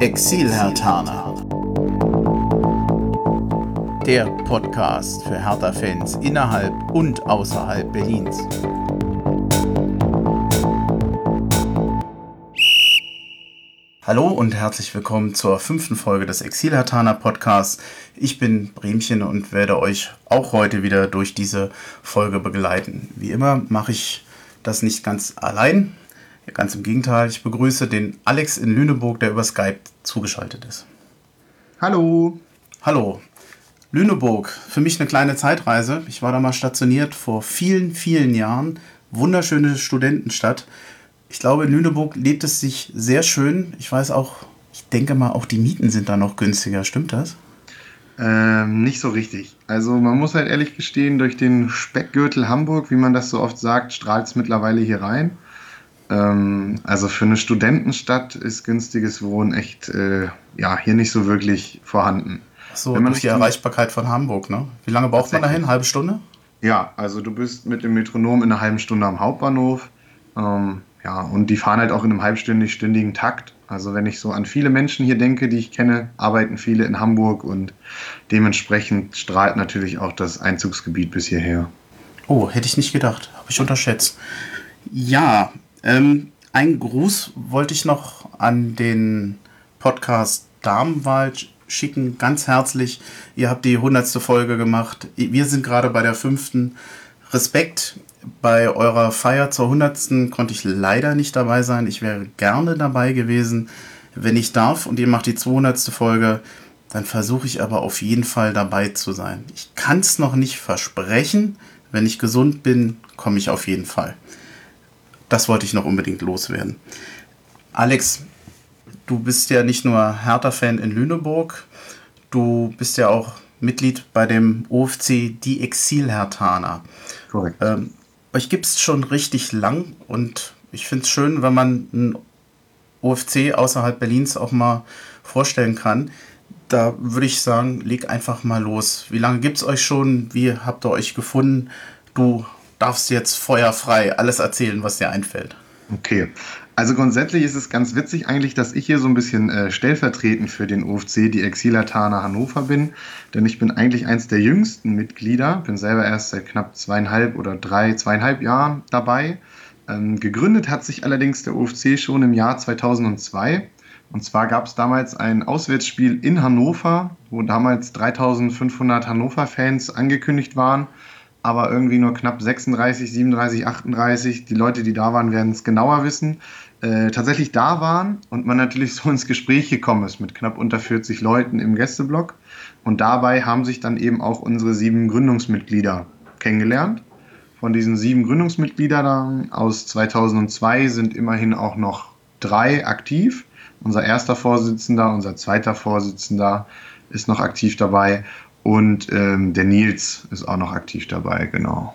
Exil-Hertaner. Der Podcast für Hertha-Fans innerhalb und außerhalb Berlins. Hallo und herzlich willkommen zur fünften Folge des Exil-Hertaner Podcasts. Ich bin Bremchen und werde euch auch heute wieder durch diese Folge begleiten. Wie immer mache ich das nicht ganz allein. Ganz im Gegenteil, ich begrüße den Alex in Lüneburg, der über Skype zugeschaltet ist. Hallo. Hallo. Lüneburg, für mich eine kleine Zeitreise. Ich war da mal stationiert vor vielen, vielen Jahren. Wunderschöne Studentenstadt. Ich glaube, in Lüneburg lebt es sich sehr schön. Ich weiß auch, ich denke mal, auch die Mieten sind da noch günstiger. Stimmt das? Ähm, nicht so richtig. Also man muss halt ehrlich gestehen, durch den Speckgürtel Hamburg, wie man das so oft sagt, strahlt es mittlerweile hier rein. Ähm, also für eine Studentenstadt ist günstiges Wohnen echt äh, ja, hier nicht so wirklich vorhanden. So, Wenn man durch die Erreichbarkeit von Hamburg, ne? Wie lange braucht man dahin? Halbe Stunde? Ja, also du bist mit dem Metronom in einer halben Stunde am Hauptbahnhof. Ähm, ja, und die fahren halt auch in einem halbstündig-stündigen Takt. Also wenn ich so an viele Menschen hier denke, die ich kenne, arbeiten viele in Hamburg und dementsprechend strahlt natürlich auch das Einzugsgebiet bis hierher. Oh, hätte ich nicht gedacht. Habe ich unterschätzt. Ja, ähm, ein Gruß wollte ich noch an den Podcast Damenwald schicken. Ganz herzlich. Ihr habt die hundertste Folge gemacht. Wir sind gerade bei der fünften. Respekt bei eurer Feier zur 100. konnte ich leider nicht dabei sein. Ich wäre gerne dabei gewesen, wenn ich darf. Und ihr macht die 200. Folge. Dann versuche ich aber auf jeden Fall dabei zu sein. Ich kann es noch nicht versprechen. Wenn ich gesund bin, komme ich auf jeden Fall. Das wollte ich noch unbedingt loswerden. Alex, du bist ja nicht nur Hertha-Fan in Lüneburg, du bist ja auch Mitglied bei dem OFC Die Exil-Hertaner. Korrekt. Ähm, euch gibt es schon richtig lang und ich finde es schön, wenn man einen OFC außerhalb Berlins auch mal vorstellen kann. Da würde ich sagen, leg einfach mal los. Wie lange gibt es euch schon? Wie habt ihr euch gefunden? Du darfst jetzt feuerfrei alles erzählen, was dir einfällt. Okay. Also grundsätzlich ist es ganz witzig eigentlich, dass ich hier so ein bisschen äh, stellvertretend für den OFC, die Exilatana Hannover bin. Denn ich bin eigentlich eins der jüngsten Mitglieder, bin selber erst seit knapp zweieinhalb oder drei, zweieinhalb Jahren dabei. Ähm, gegründet hat sich allerdings der OFC schon im Jahr 2002. Und zwar gab es damals ein Auswärtsspiel in Hannover, wo damals 3500 Hannover-Fans angekündigt waren aber irgendwie nur knapp 36, 37, 38. Die Leute, die da waren, werden es genauer wissen. Äh, tatsächlich da waren und man natürlich so ins Gespräch gekommen ist mit knapp unter 40 Leuten im Gästeblock. Und dabei haben sich dann eben auch unsere sieben Gründungsmitglieder kennengelernt. Von diesen sieben Gründungsmitgliedern aus 2002 sind immerhin auch noch drei aktiv. Unser erster Vorsitzender, unser zweiter Vorsitzender ist noch aktiv dabei und ähm, der Nils ist auch noch aktiv dabei, genau.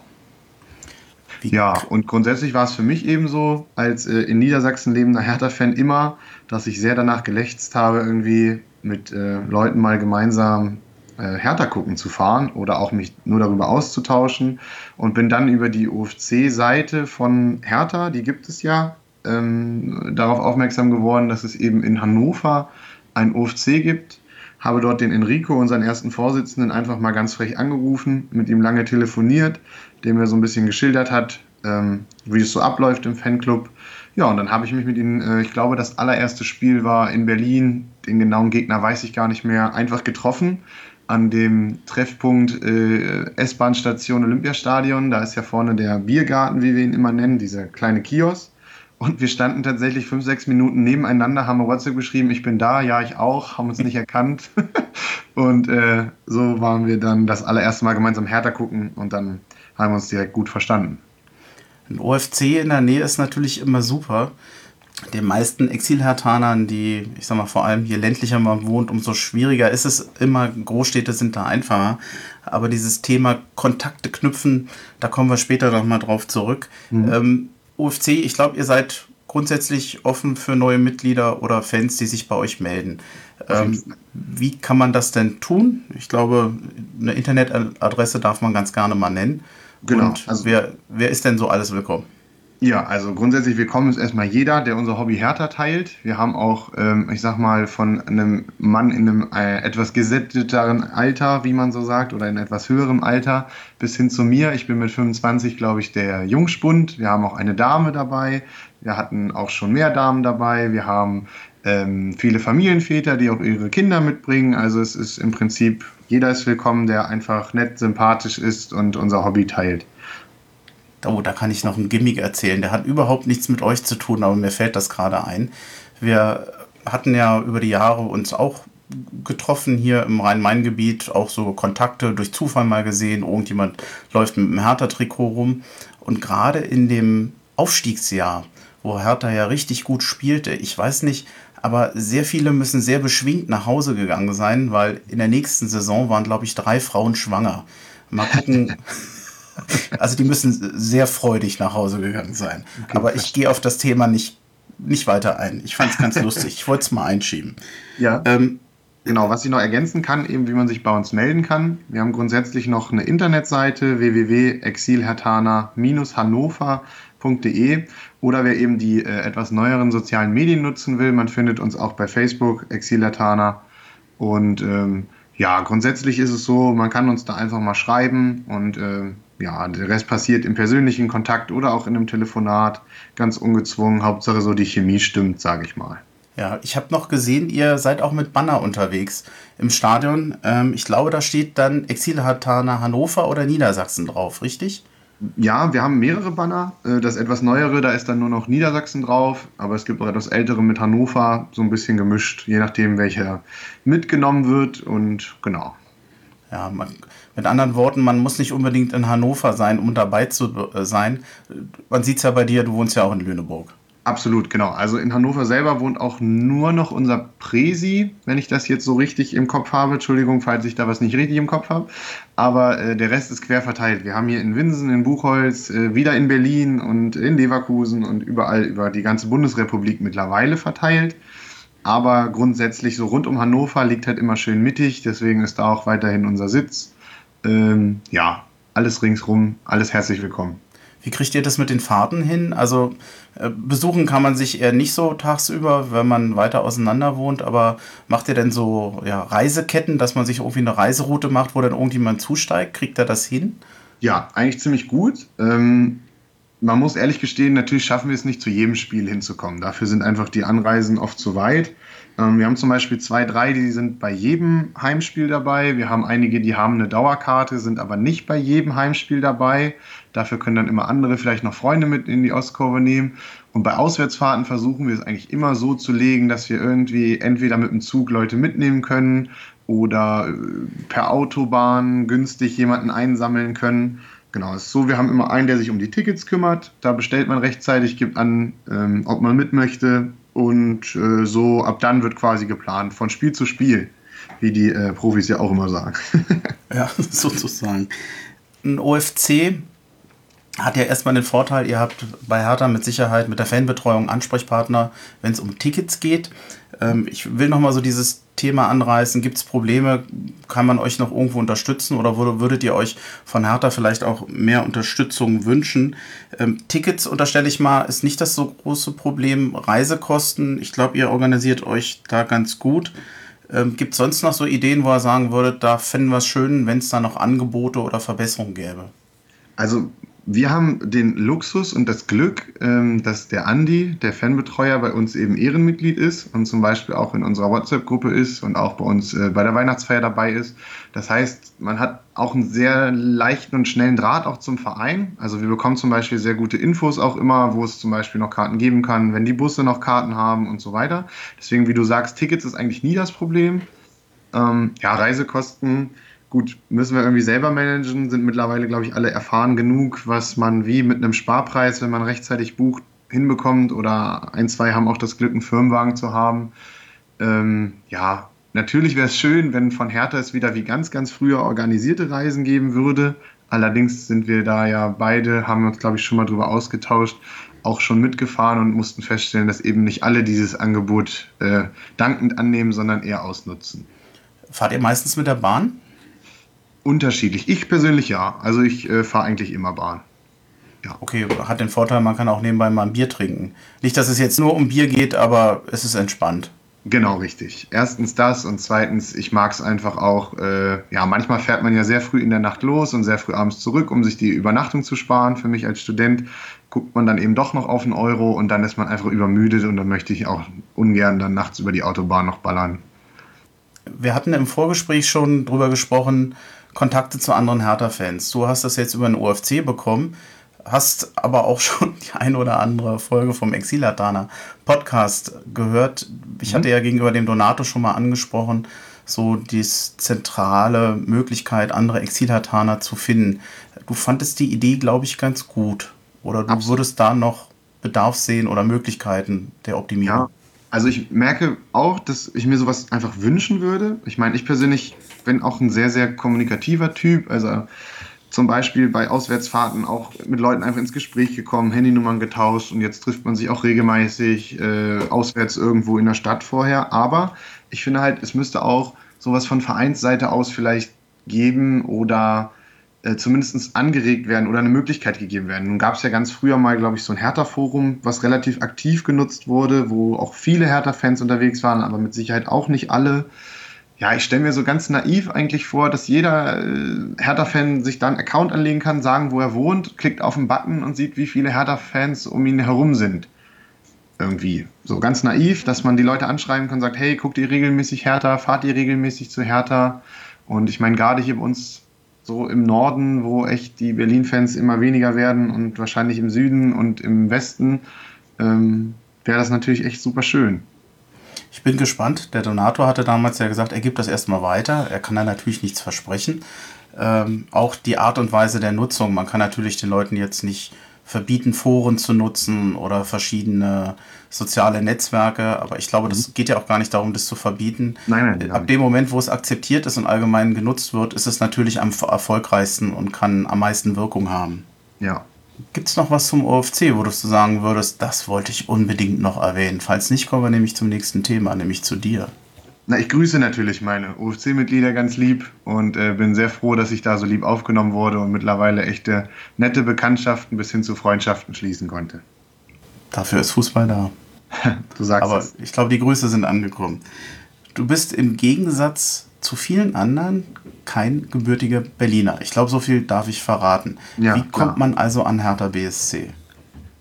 Wie ja, und grundsätzlich war es für mich eben so, als äh, in Niedersachsen lebender Hertha-Fan immer, dass ich sehr danach gelächzt habe, irgendwie mit äh, Leuten mal gemeinsam äh, Hertha gucken zu fahren oder auch mich nur darüber auszutauschen und bin dann über die UFC-Seite von Hertha, die gibt es ja, ähm, darauf aufmerksam geworden, dass es eben in Hannover ein UFC gibt habe dort den Enrico, unseren ersten Vorsitzenden, einfach mal ganz frech angerufen, mit ihm lange telefoniert, dem er so ein bisschen geschildert hat, ähm, wie es so abläuft im Fanclub. Ja, und dann habe ich mich mit ihm, äh, ich glaube, das allererste Spiel war in Berlin, den genauen Gegner weiß ich gar nicht mehr, einfach getroffen an dem Treffpunkt äh, S-Bahn-Station Olympiastadion. Da ist ja vorne der Biergarten, wie wir ihn immer nennen, dieser kleine Kiosk. Und wir standen tatsächlich fünf, sechs Minuten nebeneinander, haben WhatsApp geschrieben, ich bin da, ja, ich auch, haben uns nicht erkannt. und äh, so waren wir dann das allererste Mal gemeinsam härter gucken und dann haben wir uns direkt gut verstanden. Ein OFC in der Nähe ist natürlich immer super. Den meisten Exilhertanern, die, ich sag mal, vor allem je ländlicher man wohnt, umso schwieriger ist es immer. Großstädte sind da einfacher. Aber dieses Thema Kontakte knüpfen, da kommen wir später nochmal drauf zurück. Mhm. Ähm, UFC, ich glaube, ihr seid grundsätzlich offen für neue Mitglieder oder Fans, die sich bei euch melden. Ähm, wie kann man das denn tun? Ich glaube, eine Internetadresse darf man ganz gerne mal nennen. Genau. Und also, wer, wer ist denn so alles willkommen? Ja, also grundsätzlich willkommen ist erstmal jeder, der unser Hobby härter teilt. Wir haben auch, ähm, ich sag mal, von einem Mann in einem äh, etwas gesätteteren Alter, wie man so sagt, oder in etwas höherem Alter, bis hin zu mir. Ich bin mit 25, glaube ich, der Jungspund. Wir haben auch eine Dame dabei. Wir hatten auch schon mehr Damen dabei. Wir haben ähm, viele Familienväter, die auch ihre Kinder mitbringen. Also es ist im Prinzip, jeder ist willkommen, der einfach nett, sympathisch ist und unser Hobby teilt. Oh, da kann ich noch ein Gimmick erzählen. Der hat überhaupt nichts mit euch zu tun, aber mir fällt das gerade ein. Wir hatten ja über die Jahre uns auch getroffen hier im Rhein-Main-Gebiet, auch so Kontakte durch Zufall mal gesehen. Irgendjemand läuft mit einem Hertha-Trikot rum. Und gerade in dem Aufstiegsjahr, wo Hertha ja richtig gut spielte, ich weiß nicht, aber sehr viele müssen sehr beschwingt nach Hause gegangen sein, weil in der nächsten Saison waren, glaube ich, drei Frauen schwanger. Mal gucken. Also die müssen sehr freudig nach Hause gegangen sein. Okay, Aber ich gehe auf das Thema nicht, nicht weiter ein. Ich fand es ganz lustig. Ich wollte es mal einschieben. Ja. Ähm, genau, was ich noch ergänzen kann, eben wie man sich bei uns melden kann. Wir haben grundsätzlich noch eine Internetseite www.exilhertana-hannover.de oder wer eben die äh, etwas neueren sozialen Medien nutzen will, man findet uns auch bei Facebook, Exilhertana. Und ähm, ja, grundsätzlich ist es so, man kann uns da einfach mal schreiben und äh, ja, der Rest passiert im persönlichen Kontakt oder auch in einem Telefonat, ganz ungezwungen. Hauptsache so die Chemie stimmt, sage ich mal. Ja, ich habe noch gesehen, ihr seid auch mit Banner unterwegs im Stadion. Ähm, ich glaube, da steht dann Exilhatana Hannover oder Niedersachsen drauf, richtig? Ja, wir haben mehrere Banner. Äh, das etwas neuere, da ist dann nur noch Niedersachsen drauf, aber es gibt auch etwas ältere mit Hannover, so ein bisschen gemischt, je nachdem, welcher mitgenommen wird und genau. Ja, man, mit anderen Worten, man muss nicht unbedingt in Hannover sein, um dabei zu äh, sein. Man sieht es ja bei dir, du wohnst ja auch in Lüneburg. Absolut, genau. Also in Hannover selber wohnt auch nur noch unser Presi, wenn ich das jetzt so richtig im Kopf habe. Entschuldigung, falls ich da was nicht richtig im Kopf habe. Aber äh, der Rest ist quer verteilt. Wir haben hier in Winsen, in Buchholz, äh, wieder in Berlin und in Leverkusen und überall über die ganze Bundesrepublik mittlerweile verteilt. Aber grundsätzlich so rund um Hannover liegt halt immer schön mittig. Deswegen ist da auch weiterhin unser Sitz. Ähm, ja, alles ringsrum, alles herzlich willkommen. Wie kriegt ihr das mit den Fahrten hin? Also äh, besuchen kann man sich eher nicht so tagsüber, wenn man weiter auseinander wohnt, aber macht ihr denn so ja, Reiseketten, dass man sich irgendwie eine Reiseroute macht, wo dann irgendjemand zusteigt? Kriegt er das hin? Ja, eigentlich ziemlich gut. Ähm, man muss ehrlich gestehen, natürlich schaffen wir es nicht zu jedem Spiel hinzukommen. Dafür sind einfach die Anreisen oft zu weit. Ähm, wir haben zum Beispiel zwei, drei, die sind bei jedem Heimspiel dabei. Wir haben einige, die haben eine Dauerkarte, sind aber nicht bei jedem Heimspiel dabei. Dafür können dann immer andere vielleicht noch Freunde mit in die Ostkurve nehmen. Und bei Auswärtsfahrten versuchen wir es eigentlich immer so zu legen, dass wir irgendwie entweder mit dem Zug Leute mitnehmen können oder äh, per Autobahn günstig jemanden einsammeln können. Genau, es ist so, wir haben immer einen, der sich um die Tickets kümmert. Da bestellt man rechtzeitig, gibt an, ähm, ob man mit möchte. Und äh, so ab dann wird quasi geplant, von Spiel zu Spiel, wie die äh, Profis ja auch immer sagen. ja, sozusagen. Ein OFC hat ja erstmal den Vorteil, ihr habt bei Hertha mit Sicherheit mit der Fanbetreuung Ansprechpartner, wenn es um Tickets geht. Ähm, ich will nochmal so dieses Thema anreißen. Gibt es Probleme? Kann man euch noch irgendwo unterstützen oder würdet ihr euch von Hertha vielleicht auch mehr Unterstützung wünschen? Ähm, Tickets, unterstelle ich mal, ist nicht das so große Problem. Reisekosten, ich glaube, ihr organisiert euch da ganz gut. Ähm, Gibt es sonst noch so Ideen, wo ihr sagen würdet, da fänden wir es schön, wenn es da noch Angebote oder Verbesserungen gäbe? Also wir haben den Luxus und das Glück, ähm, dass der Andi, der Fanbetreuer, bei uns eben Ehrenmitglied ist und zum Beispiel auch in unserer WhatsApp-Gruppe ist und auch bei uns äh, bei der Weihnachtsfeier dabei ist. Das heißt, man hat auch einen sehr leichten und schnellen Draht auch zum Verein. Also wir bekommen zum Beispiel sehr gute Infos auch immer, wo es zum Beispiel noch Karten geben kann, wenn die Busse noch Karten haben und so weiter. Deswegen, wie du sagst, Tickets ist eigentlich nie das Problem. Ähm, ja, Reisekosten gut, müssen wir irgendwie selber managen, sind mittlerweile, glaube ich, alle erfahren genug, was man wie mit einem Sparpreis, wenn man rechtzeitig bucht, hinbekommt oder ein, zwei haben auch das Glück, einen Firmenwagen zu haben. Ähm, ja, natürlich wäre es schön, wenn von Hertha es wieder wie ganz, ganz früher organisierte Reisen geben würde. Allerdings sind wir da ja beide, haben uns, glaube ich, schon mal drüber ausgetauscht, auch schon mitgefahren und mussten feststellen, dass eben nicht alle dieses Angebot äh, dankend annehmen, sondern eher ausnutzen. Fahrt ihr meistens mit der Bahn? Unterschiedlich. Ich persönlich ja. Also ich äh, fahre eigentlich immer Bahn. Ja. Okay, hat den Vorteil, man kann auch nebenbei mal ein Bier trinken. Nicht, dass es jetzt nur um Bier geht, aber es ist entspannt. Genau, richtig. Erstens das und zweitens, ich mag es einfach auch, äh, ja, manchmal fährt man ja sehr früh in der Nacht los und sehr früh abends zurück, um sich die Übernachtung zu sparen. Für mich als Student guckt man dann eben doch noch auf einen Euro und dann ist man einfach übermüdet und dann möchte ich auch ungern dann nachts über die Autobahn noch ballern. Wir hatten im Vorgespräch schon drüber gesprochen, Kontakte zu anderen Hertha-Fans. Du hast das jetzt über den OFC bekommen hast aber auch schon die ein oder andere Folge vom Exilatana Podcast gehört. Ich mhm. hatte ja gegenüber dem Donato schon mal angesprochen, so die zentrale Möglichkeit, andere Exilataner zu finden. Du fandest die Idee, glaube ich, ganz gut. Oder du Absolut. würdest da noch Bedarf sehen oder Möglichkeiten der Optimierung? Ja, also ich merke auch, dass ich mir sowas einfach wünschen würde. Ich meine, ich persönlich bin auch ein sehr, sehr kommunikativer Typ. Also zum Beispiel bei Auswärtsfahrten auch mit Leuten einfach ins Gespräch gekommen, Handynummern getauscht und jetzt trifft man sich auch regelmäßig äh, auswärts irgendwo in der Stadt vorher. Aber ich finde halt, es müsste auch sowas von Vereinsseite aus vielleicht geben oder äh, zumindest angeregt werden oder eine Möglichkeit gegeben werden. Nun gab es ja ganz früher mal, glaube ich, so ein Hertha-Forum, was relativ aktiv genutzt wurde, wo auch viele Hertha-Fans unterwegs waren, aber mit Sicherheit auch nicht alle ja, ich stelle mir so ganz naiv eigentlich vor, dass jeder äh, Hertha-Fan sich dann einen Account anlegen kann, sagen, wo er wohnt, klickt auf den Button und sieht, wie viele Hertha-Fans um ihn herum sind. Irgendwie. So ganz naiv, dass man die Leute anschreiben kann, sagt, hey, guckt ihr regelmäßig Hertha, fahrt ihr regelmäßig zu Hertha? Und ich meine, gerade hier bei uns so im Norden, wo echt die Berlin-Fans immer weniger werden und wahrscheinlich im Süden und im Westen, ähm, wäre das natürlich echt super schön. Ich bin gespannt. Der Donator hatte damals ja gesagt, er gibt das erstmal weiter. Er kann da natürlich nichts versprechen. Ähm, auch die Art und Weise der Nutzung. Man kann natürlich den Leuten jetzt nicht verbieten, Foren zu nutzen oder verschiedene soziale Netzwerke. Aber ich glaube, das mhm. geht ja auch gar nicht darum, das zu verbieten. Nein, nein, Ab dem Moment, wo es akzeptiert ist und allgemein genutzt wird, ist es natürlich am erfolgreichsten und kann am meisten Wirkung haben. Ja, Gibt es noch was zum OFC, wo du sagen würdest, das wollte ich unbedingt noch erwähnen? Falls nicht, kommen wir nämlich zum nächsten Thema, nämlich zu dir. Na, ich grüße natürlich meine OFC-Mitglieder ganz lieb und äh, bin sehr froh, dass ich da so lieb aufgenommen wurde und mittlerweile echte nette Bekanntschaften bis hin zu Freundschaften schließen konnte. Dafür ist Fußball da. du sagst Aber es. ich glaube, die Grüße sind angekommen. Du bist im Gegensatz zu vielen anderen kein gebürtiger Berliner. Ich glaube, so viel darf ich verraten. Ja, Wie kommt klar. man also an Hertha BSC?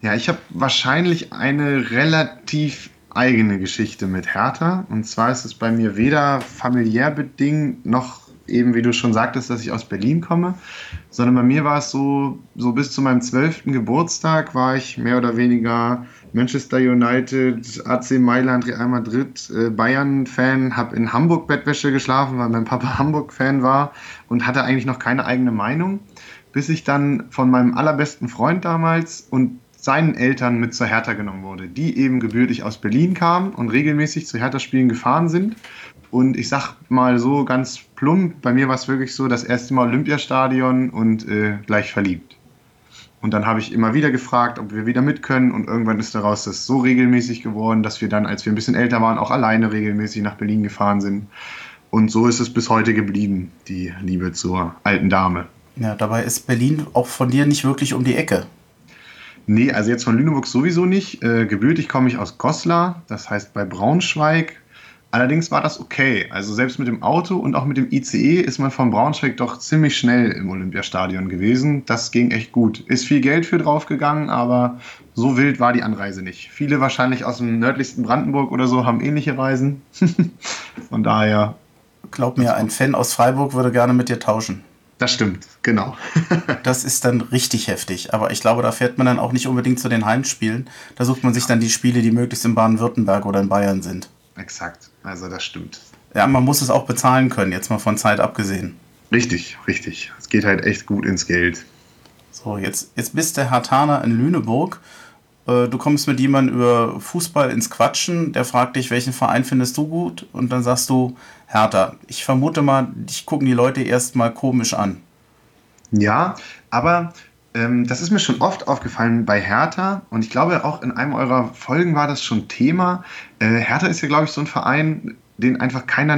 Ja, ich habe wahrscheinlich eine relativ eigene Geschichte mit Hertha. Und zwar ist es bei mir weder familiär bedingt noch eben, wie du schon sagtest, dass ich aus Berlin komme, sondern bei mir war es so, so bis zu meinem zwölften Geburtstag war ich mehr oder weniger Manchester United, AC Mailand, Real Madrid, äh, Bayern-Fan, habe in Hamburg Bettwäsche geschlafen, weil mein Papa Hamburg-Fan war und hatte eigentlich noch keine eigene Meinung, bis ich dann von meinem allerbesten Freund damals und seinen Eltern mit zur Hertha genommen wurde, die eben gebürtig aus Berlin kamen und regelmäßig zu Hertha-Spielen gefahren sind und ich sag mal so ganz plump, bei mir war es wirklich so, das erste Mal Olympiastadion und äh, gleich verliebt. Und dann habe ich immer wieder gefragt, ob wir wieder mit können. Und irgendwann ist daraus das so regelmäßig geworden, dass wir dann, als wir ein bisschen älter waren, auch alleine regelmäßig nach Berlin gefahren sind. Und so ist es bis heute geblieben, die Liebe zur alten Dame. Ja, dabei ist Berlin auch von dir nicht wirklich um die Ecke. Nee, also jetzt von Lüneburg sowieso nicht. Äh, gebürtig komme ich aus Goslar, das heißt bei Braunschweig. Allerdings war das okay. Also selbst mit dem Auto und auch mit dem ICE ist man von Braunschweig doch ziemlich schnell im Olympiastadion gewesen. Das ging echt gut. Ist viel Geld für draufgegangen, aber so wild war die Anreise nicht. Viele wahrscheinlich aus dem nördlichsten Brandenburg oder so haben ähnliche Reisen. von daher. Glaub mir, ein Fan aus Freiburg würde gerne mit dir tauschen. Das stimmt, genau. das ist dann richtig heftig. Aber ich glaube, da fährt man dann auch nicht unbedingt zu den Heimspielen. Da sucht man sich dann die Spiele, die möglichst in Baden-Württemberg oder in Bayern sind. Exakt. Also das stimmt. Ja, man muss es auch bezahlen können, jetzt mal von Zeit abgesehen. Richtig, richtig. Es geht halt echt gut ins Geld. So, jetzt, jetzt bist der Hartaner in Lüneburg. Äh, du kommst mit jemandem über Fußball ins Quatschen, der fragt dich, welchen Verein findest du gut? Und dann sagst du, Hertha. Ich vermute mal, dich gucken die Leute erstmal komisch an. Ja, aber ähm, das ist mir schon oft aufgefallen bei Hertha und ich glaube auch in einem eurer Folgen war das schon Thema. Äh, Hertha ist ja, glaube ich, so ein Verein, den einfach keiner,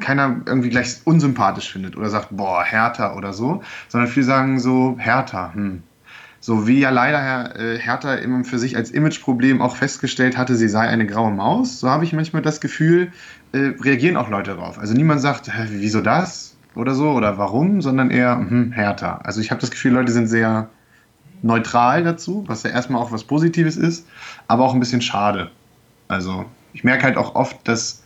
keiner irgendwie gleich unsympathisch findet oder sagt, boah, Hertha oder so, sondern viele sagen so, Hertha, hm. So wie ja leider äh, Hertha immer für sich als Imageproblem auch festgestellt hatte, sie sei eine graue Maus, so habe ich manchmal das Gefühl, äh, reagieren auch Leute darauf. Also niemand sagt, wieso das oder so oder warum, sondern eher hm, Hertha. Also ich habe das Gefühl, Leute sind sehr neutral dazu, was ja erstmal auch was Positives ist, aber auch ein bisschen schade. Also ich merke halt auch oft, dass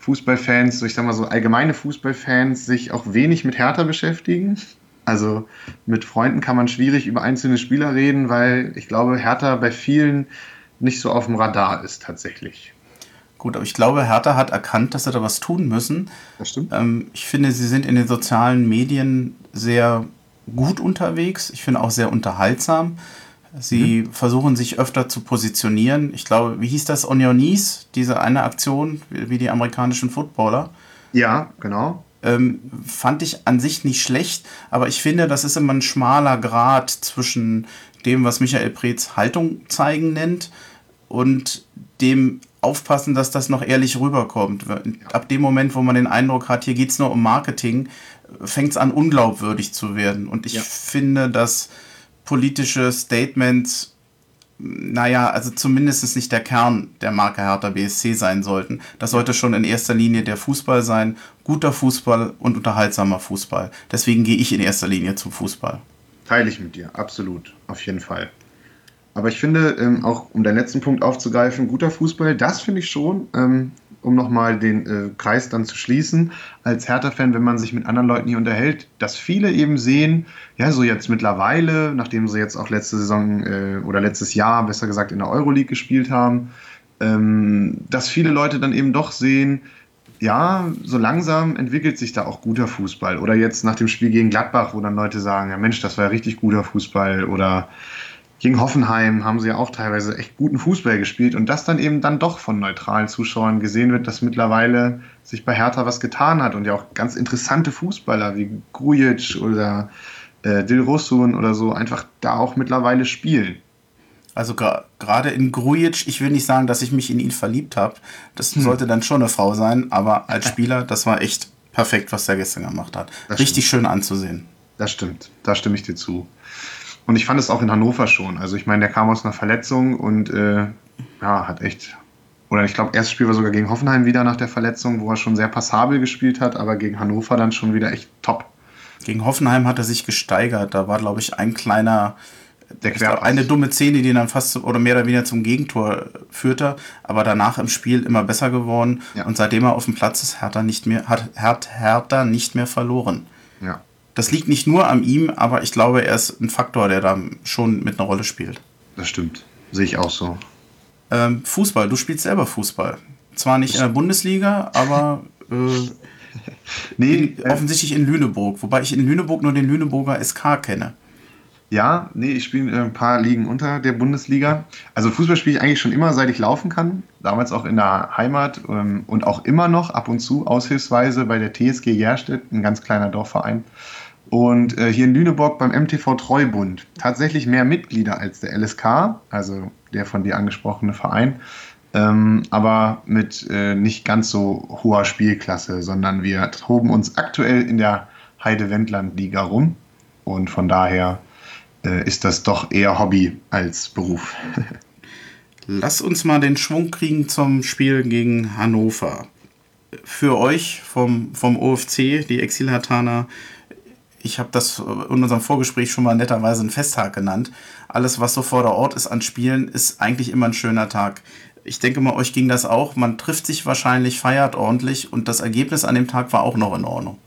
Fußballfans, ich sag mal so allgemeine Fußballfans, sich auch wenig mit Hertha beschäftigen. Also mit Freunden kann man schwierig über einzelne Spieler reden, weil ich glaube, Hertha bei vielen nicht so auf dem Radar ist tatsächlich. Gut, aber ich glaube, Hertha hat erkannt, dass sie da was tun müssen. Das stimmt. Ähm, ich finde, sie sind in den sozialen Medien sehr gut unterwegs. Ich finde auch sehr unterhaltsam. Sie mhm. versuchen sich öfter zu positionieren. Ich glaube, wie hieß das? On Your Knees, diese eine Aktion, wie die amerikanischen Footballer. Ja, genau. Ähm, fand ich an sich nicht schlecht, aber ich finde, das ist immer ein schmaler Grad zwischen dem, was Michael Preetz Haltung zeigen nennt und dem aufpassen, dass das noch ehrlich rüberkommt. Ab dem Moment, wo man den Eindruck hat, hier geht es nur um Marketing, fängt es an, unglaubwürdig zu werden. Und ich ja. finde, dass politische Statements, naja, also zumindest nicht der Kern der Marke Hertha BSC sein sollten. Das sollte schon in erster Linie der Fußball sein, guter Fußball und unterhaltsamer Fußball. Deswegen gehe ich in erster Linie zum Fußball. Teile ich mit dir, absolut, auf jeden Fall. Aber ich finde, ähm, auch um deinen letzten Punkt aufzugreifen, guter Fußball, das finde ich schon. Ähm, um nochmal den äh, Kreis dann zu schließen, als Hertha-Fan, wenn man sich mit anderen Leuten hier unterhält, dass viele eben sehen, ja, so jetzt mittlerweile, nachdem sie jetzt auch letzte Saison äh, oder letztes Jahr, besser gesagt, in der Euroleague gespielt haben, ähm, dass viele Leute dann eben doch sehen, ja, so langsam entwickelt sich da auch guter Fußball. Oder jetzt nach dem Spiel gegen Gladbach, wo dann Leute sagen, ja Mensch, das war ja richtig guter Fußball. Oder gegen Hoffenheim haben sie ja auch teilweise echt guten Fußball gespielt und das dann eben dann doch von neutralen Zuschauern gesehen wird, dass mittlerweile sich bei Hertha was getan hat und ja auch ganz interessante Fußballer wie Grujic oder äh, Dilrosun oder so einfach da auch mittlerweile spielen. Also gerade in Grujic, ich will nicht sagen, dass ich mich in ihn verliebt habe. Das hm. sollte dann schon eine Frau sein, aber als Spieler, das war echt perfekt, was der gestern gemacht hat. Das Richtig stimmt. schön anzusehen. Das stimmt, da stimme ich dir zu. Und ich fand es auch in Hannover schon. Also ich meine, der kam aus einer Verletzung und äh, ja, hat echt. Oder ich glaube, erstes Spiel war sogar gegen Hoffenheim wieder nach der Verletzung, wo er schon sehr passabel gespielt hat, aber gegen Hannover dann schon wieder echt top. Gegen Hoffenheim hat er sich gesteigert. Da war, glaube ich, ein kleiner, der glaub, eine dumme Szene, die dann fast oder mehr oder weniger zum Gegentor führte, aber danach im Spiel immer besser geworden. Ja. Und seitdem er auf dem Platz ist, hat er nicht mehr, hat Hertha nicht mehr verloren. Ja. Das liegt nicht nur an ihm, aber ich glaube, er ist ein Faktor, der da schon mit einer Rolle spielt. Das stimmt. Sehe ich auch so. Ähm, Fußball, du spielst selber Fußball. Zwar nicht in der Bundesliga, aber äh, nee, in, äh, offensichtlich in Lüneburg. Wobei ich in Lüneburg nur den Lüneburger SK kenne. Ja, nee, ich spiele ein paar Ligen unter der Bundesliga. Also Fußball spiele ich eigentlich schon immer, seit ich laufen kann. Damals auch in der Heimat ähm, und auch immer noch ab und zu aushilfsweise bei der TSG Jerstedt, ein ganz kleiner Dorfverein. Und äh, hier in Lüneburg beim MTV Treubund tatsächlich mehr Mitglieder als der LSK, also der von dir angesprochene Verein, ähm, aber mit äh, nicht ganz so hoher Spielklasse, sondern wir toben uns aktuell in der Heide-Wendland-Liga rum. Und von daher äh, ist das doch eher Hobby als Beruf. Lass uns mal den Schwung kriegen zum Spiel gegen Hannover. Für euch vom, vom OFC, die Exilhataner, ich habe das in unserem Vorgespräch schon mal netterweise einen Festtag genannt. Alles, was so vor der Ort ist an Spielen, ist eigentlich immer ein schöner Tag. Ich denke mal, euch ging das auch. Man trifft sich wahrscheinlich, feiert ordentlich und das Ergebnis an dem Tag war auch noch in Ordnung.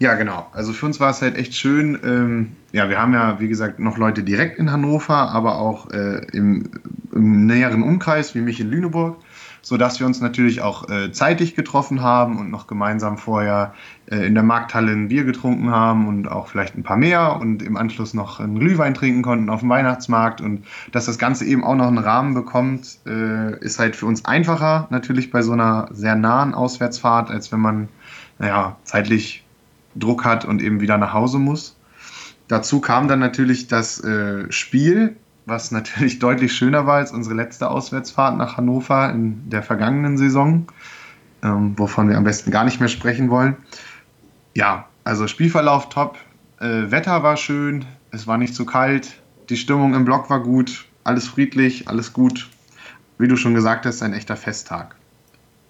Ja, genau. Also für uns war es halt echt schön. Ähm, ja, wir haben ja, wie gesagt, noch Leute direkt in Hannover, aber auch äh, im, im, näheren Umkreis, wie mich in Lüneburg, sodass wir uns natürlich auch äh, zeitig getroffen haben und noch gemeinsam vorher äh, in der Markthalle ein Bier getrunken haben und auch vielleicht ein paar mehr und im Anschluss noch einen Glühwein trinken konnten auf dem Weihnachtsmarkt. Und dass das Ganze eben auch noch einen Rahmen bekommt, äh, ist halt für uns einfacher, natürlich bei so einer sehr nahen Auswärtsfahrt, als wenn man, naja, zeitlich Druck hat und eben wieder nach Hause muss. Dazu kam dann natürlich das äh, Spiel, was natürlich deutlich schöner war als unsere letzte Auswärtsfahrt nach Hannover in der vergangenen Saison, ähm, wovon wir am besten gar nicht mehr sprechen wollen. Ja, also Spielverlauf top, äh, Wetter war schön, es war nicht zu kalt, die Stimmung im Block war gut, alles friedlich, alles gut. Wie du schon gesagt hast, ein echter Festtag.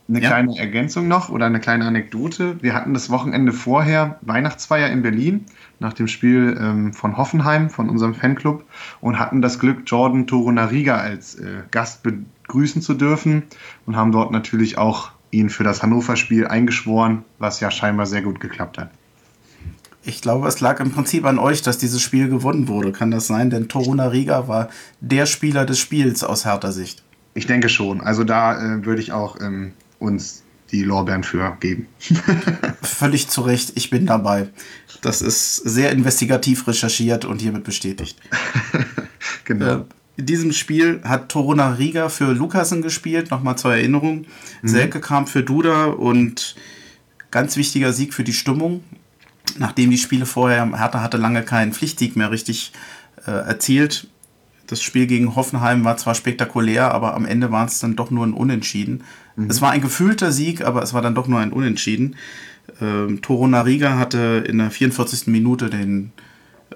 Eine ja. kleine Ergänzung noch oder eine kleine Anekdote. Wir hatten das Wochenende vorher Weihnachtsfeier in Berlin nach dem Spiel ähm, von Hoffenheim, von unserem Fanclub, und hatten das Glück, Jordan Torunariga als äh, Gast begrüßen zu dürfen und haben dort natürlich auch ihn für das Hannover-Spiel eingeschworen, was ja scheinbar sehr gut geklappt hat. Ich glaube, es lag im Prinzip an euch, dass dieses Spiel gewonnen wurde. Kann das sein? Denn Torunariga war der Spieler des Spiels aus härter Sicht. Ich denke schon. Also da äh, würde ich auch ähm, uns die Lorbeeren für geben. Völlig zu Recht, ich bin dabei. Das ist sehr investigativ recherchiert und hiermit bestätigt. genau. Äh, in diesem Spiel hat Toruna Riga für Lukasen gespielt, nochmal zur Erinnerung. Mhm. Selke kam für Duda und ganz wichtiger Sieg für die Stimmung. Nachdem die Spiele vorher, Hertha hatte lange keinen Pflichtsieg mehr richtig äh, erzielt. Das Spiel gegen Hoffenheim war zwar spektakulär, aber am Ende war es dann doch nur ein Unentschieden. Mhm. Es war ein gefühlter Sieg, aber es war dann doch nur ein Unentschieden. Ähm, Toro Nariga hatte in der 44. Minute den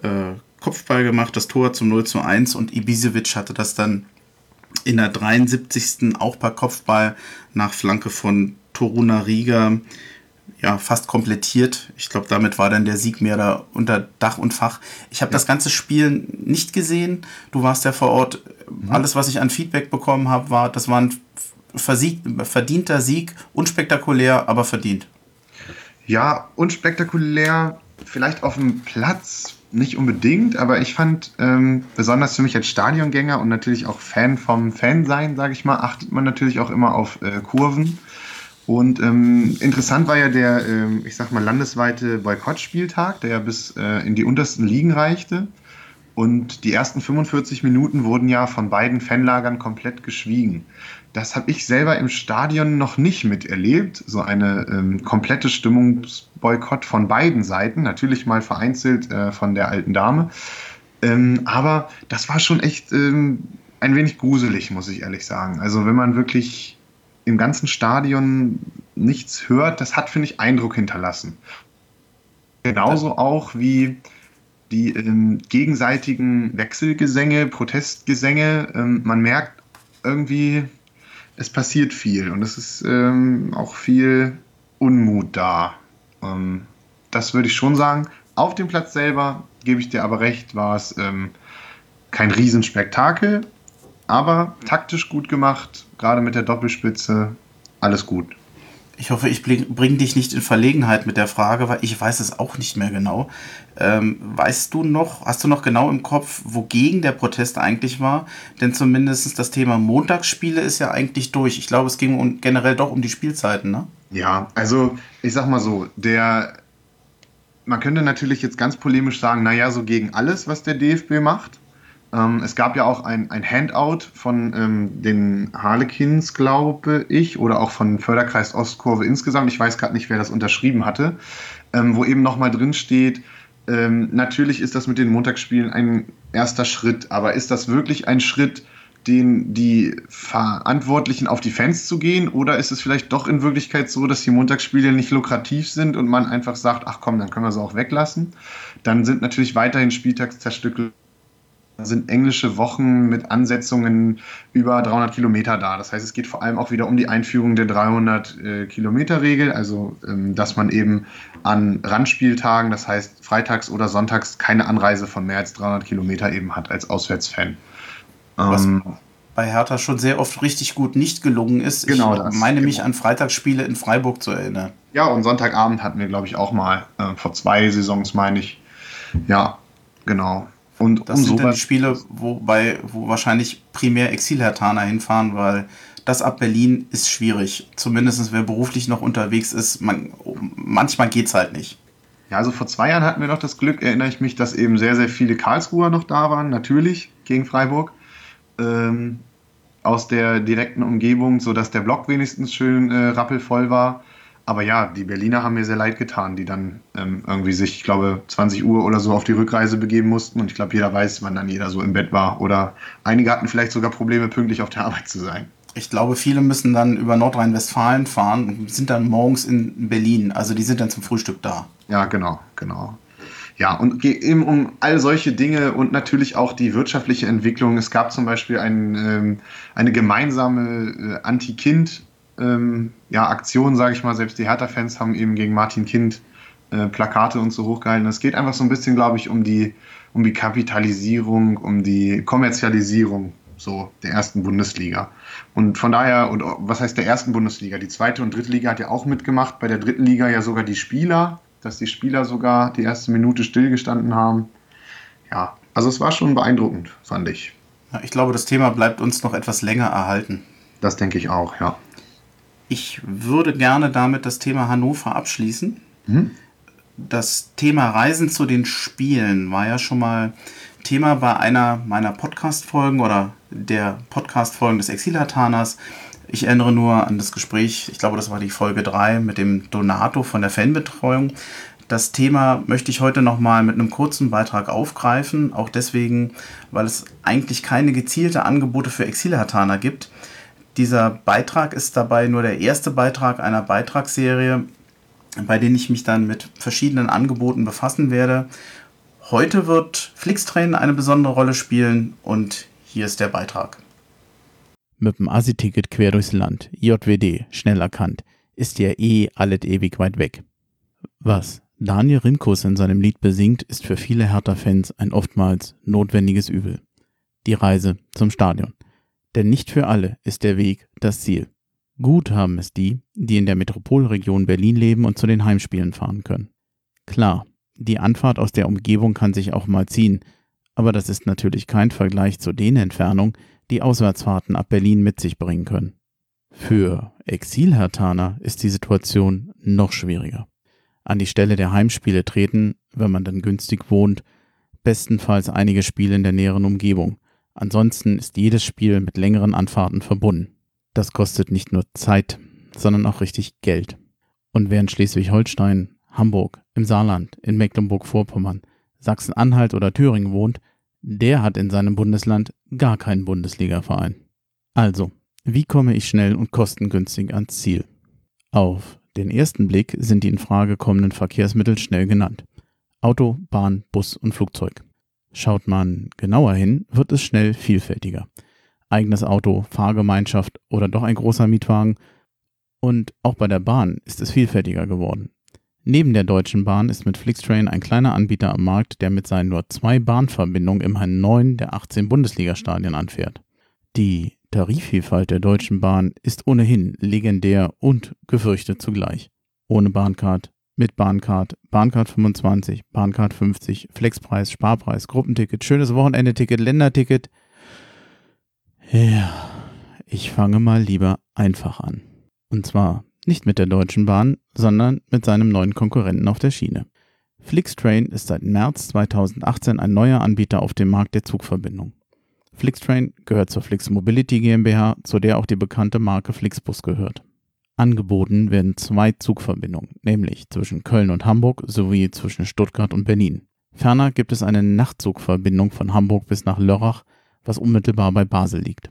äh, Kopfball gemacht, das Tor zum 0 zu 1 und Ibisevic hatte das dann in der 73. auch per Kopfball nach Flanke von Toruna Riga ja, fast komplettiert. Ich glaube, damit war dann der Sieg mehr da unter Dach und Fach. Ich habe ja. das ganze Spiel nicht gesehen. Du warst ja vor Ort. Mhm. Alles, was ich an Feedback bekommen habe, war, das war ein verdienter Sieg, unspektakulär, aber verdient. Ja, unspektakulär, vielleicht auf dem Platz nicht unbedingt, aber ich fand ähm, besonders für mich als Stadiongänger und natürlich auch Fan vom Fansein, sage ich mal, achtet man natürlich auch immer auf äh, Kurven. Und ähm, interessant war ja der, ähm, ich sag mal, landesweite Boykottspieltag, der ja bis äh, in die untersten Ligen reichte. Und die ersten 45 Minuten wurden ja von beiden Fanlagern komplett geschwiegen. Das habe ich selber im Stadion noch nicht miterlebt. So eine ähm, komplette Stimmungsboykott von beiden Seiten. Natürlich mal vereinzelt äh, von der alten Dame. Ähm, aber das war schon echt ähm, ein wenig gruselig, muss ich ehrlich sagen. Also wenn man wirklich im ganzen Stadion nichts hört, das hat, finde ich, Eindruck hinterlassen. Genauso auch wie die ähm, gegenseitigen Wechselgesänge, Protestgesänge. Ähm, man merkt irgendwie, es passiert viel und es ist ähm, auch viel Unmut da. Ähm, das würde ich schon sagen. Auf dem Platz selber, gebe ich dir aber recht, war es ähm, kein Riesenspektakel, aber taktisch gut gemacht, gerade mit der Doppelspitze, alles gut. Ich hoffe, ich bringe dich nicht in Verlegenheit mit der Frage, weil ich weiß es auch nicht mehr genau. Ähm, weißt du noch, hast du noch genau im Kopf, wogegen der Protest eigentlich war? Denn zumindest das Thema Montagsspiele ist ja eigentlich durch. Ich glaube, es ging generell doch um die Spielzeiten, ne? Ja, also ich sag mal so, der man könnte natürlich jetzt ganz polemisch sagen, naja, so gegen alles, was der DFB macht. Ähm, es gab ja auch ein, ein Handout von ähm, den Harlequins, glaube ich, oder auch von Förderkreis Ostkurve insgesamt. Ich weiß gerade nicht, wer das unterschrieben hatte, ähm, wo eben nochmal drin steht, ähm, natürlich ist das mit den Montagsspielen ein erster Schritt, aber ist das wirklich ein Schritt, den die Verantwortlichen auf die Fans zu gehen? Oder ist es vielleicht doch in Wirklichkeit so, dass die Montagsspiele nicht lukrativ sind und man einfach sagt, ach komm, dann können wir sie auch weglassen? Dann sind natürlich weiterhin Spieltagszerstücke sind englische Wochen mit Ansetzungen über 300 Kilometer da. Das heißt, es geht vor allem auch wieder um die Einführung der 300 äh, Kilometer Regel, also ähm, dass man eben an Randspieltagen, das heißt freitags oder sonntags, keine Anreise von mehr als 300 Kilometer eben hat als Auswärtsfan. Was ähm, bei Hertha schon sehr oft richtig gut nicht gelungen ist. Genau ich das, meine mich genau. an Freitagsspiele in Freiburg zu erinnern. Ja, und Sonntagabend hatten wir, glaube ich, auch mal. Äh, vor zwei Saisons, meine ich. Ja, genau. Und das sind dann die Spiele, wo, bei, wo wahrscheinlich primär Exilhertaner hinfahren, weil das ab Berlin ist schwierig. Zumindest wer beruflich noch unterwegs ist, man, manchmal geht es halt nicht. Ja, also vor zwei Jahren hatten wir noch das Glück, erinnere ich mich, dass eben sehr, sehr viele Karlsruher noch da waren, natürlich, gegen Freiburg. Ähm, aus der direkten Umgebung, sodass der Block wenigstens schön äh, rappelvoll war. Aber ja, die Berliner haben mir sehr leid getan, die dann ähm, irgendwie sich, ich glaube, 20 Uhr oder so auf die Rückreise begeben mussten. Und ich glaube, jeder weiß, wann dann jeder so im Bett war. Oder einige hatten vielleicht sogar Probleme, pünktlich auf der Arbeit zu sein. Ich glaube, viele müssen dann über Nordrhein-Westfalen fahren und sind dann morgens in Berlin. Also die sind dann zum Frühstück da. Ja, genau, genau. ja, und geht eben um all solche Dinge und natürlich auch die wirtschaftliche Entwicklung. Es gab zum Beispiel ein, ähm, eine gemeinsame äh, Anti-Kind- ähm, ja, Aktion, sage ich mal. Selbst die Hertha-Fans haben eben gegen Martin Kind äh, Plakate und so hochgehalten. Es geht einfach so ein bisschen, glaube ich, um die, um die Kapitalisierung, um die Kommerzialisierung so der ersten Bundesliga. Und von daher, und was heißt der ersten Bundesliga? Die zweite und dritte Liga hat ja auch mitgemacht. Bei der dritten Liga ja sogar die Spieler, dass die Spieler sogar die erste Minute stillgestanden haben. Ja, also es war schon beeindruckend, fand ich. Ja, ich glaube, das Thema bleibt uns noch etwas länger erhalten. Das denke ich auch, ja. Ich würde gerne damit das Thema Hannover abschließen. Mhm das Thema Reisen zu den Spielen war ja schon mal Thema bei einer meiner Podcast-Folgen oder der Podcast-Folgen des Exilhataners. Ich erinnere nur an das Gespräch, ich glaube, das war die Folge 3 mit dem Donato von der Fanbetreuung. Das Thema möchte ich heute nochmal mit einem kurzen Beitrag aufgreifen, auch deswegen, weil es eigentlich keine gezielte Angebote für Exilhataner gibt. Dieser Beitrag ist dabei nur der erste Beitrag einer Beitragsserie, bei denen ich mich dann mit verschiedenen Angeboten befassen werde. Heute wird Flixtrain eine besondere Rolle spielen und hier ist der Beitrag. Mit dem Asi-Ticket quer durchs Land, JWD, schnell erkannt, ist ja eh alles ewig weit weg. Was Daniel Rimkus in seinem Lied besingt, ist für viele Hertha-Fans ein oftmals notwendiges Übel. Die Reise zum Stadion. Denn nicht für alle ist der Weg das Ziel. Gut haben es die, die in der Metropolregion Berlin leben und zu den Heimspielen fahren können. Klar, die Anfahrt aus der Umgebung kann sich auch mal ziehen, aber das ist natürlich kein Vergleich zu den Entfernungen, die Auswärtsfahrten ab Berlin mit sich bringen können. Für Exilhertaner ist die Situation noch schwieriger. An die Stelle der Heimspiele treten, wenn man dann günstig wohnt, bestenfalls einige Spiele in der näheren Umgebung. Ansonsten ist jedes Spiel mit längeren Anfahrten verbunden. Das kostet nicht nur Zeit, sondern auch richtig Geld. Und während Schleswig-Holstein, Hamburg, im Saarland, in Mecklenburg-Vorpommern, Sachsen-Anhalt oder Thüringen wohnt, der hat in seinem Bundesland gar keinen Bundesligaverein. Also, wie komme ich schnell und kostengünstig ans Ziel? Auf den ersten Blick sind die in Frage kommenden Verkehrsmittel schnell genannt. Auto, Bahn, Bus und Flugzeug. Schaut man genauer hin, wird es schnell vielfältiger eigenes Auto, Fahrgemeinschaft oder doch ein großer Mietwagen. Und auch bei der Bahn ist es vielfältiger geworden. Neben der Deutschen Bahn ist mit Flixtrain ein kleiner Anbieter am Markt, der mit seinen nur zwei Bahnverbindungen immerhin neun der 18 Bundesligastadien anfährt. Die Tarifvielfalt der Deutschen Bahn ist ohnehin legendär und gefürchtet zugleich. Ohne Bahncard, mit Bahncard, Bahncard 25, Bahncard 50, Flexpreis, Sparpreis, Gruppenticket, schönes Wochenendeticket, Länderticket – ja, ich fange mal lieber einfach an. Und zwar nicht mit der Deutschen Bahn, sondern mit seinem neuen Konkurrenten auf der Schiene. Flixtrain ist seit März 2018 ein neuer Anbieter auf dem Markt der Zugverbindung. Flixtrain gehört zur Flix Mobility GmbH, zu der auch die bekannte Marke Flixbus gehört. Angeboten werden zwei Zugverbindungen, nämlich zwischen Köln und Hamburg sowie zwischen Stuttgart und Berlin. Ferner gibt es eine Nachtzugverbindung von Hamburg bis nach Lörrach was unmittelbar bei Basel liegt.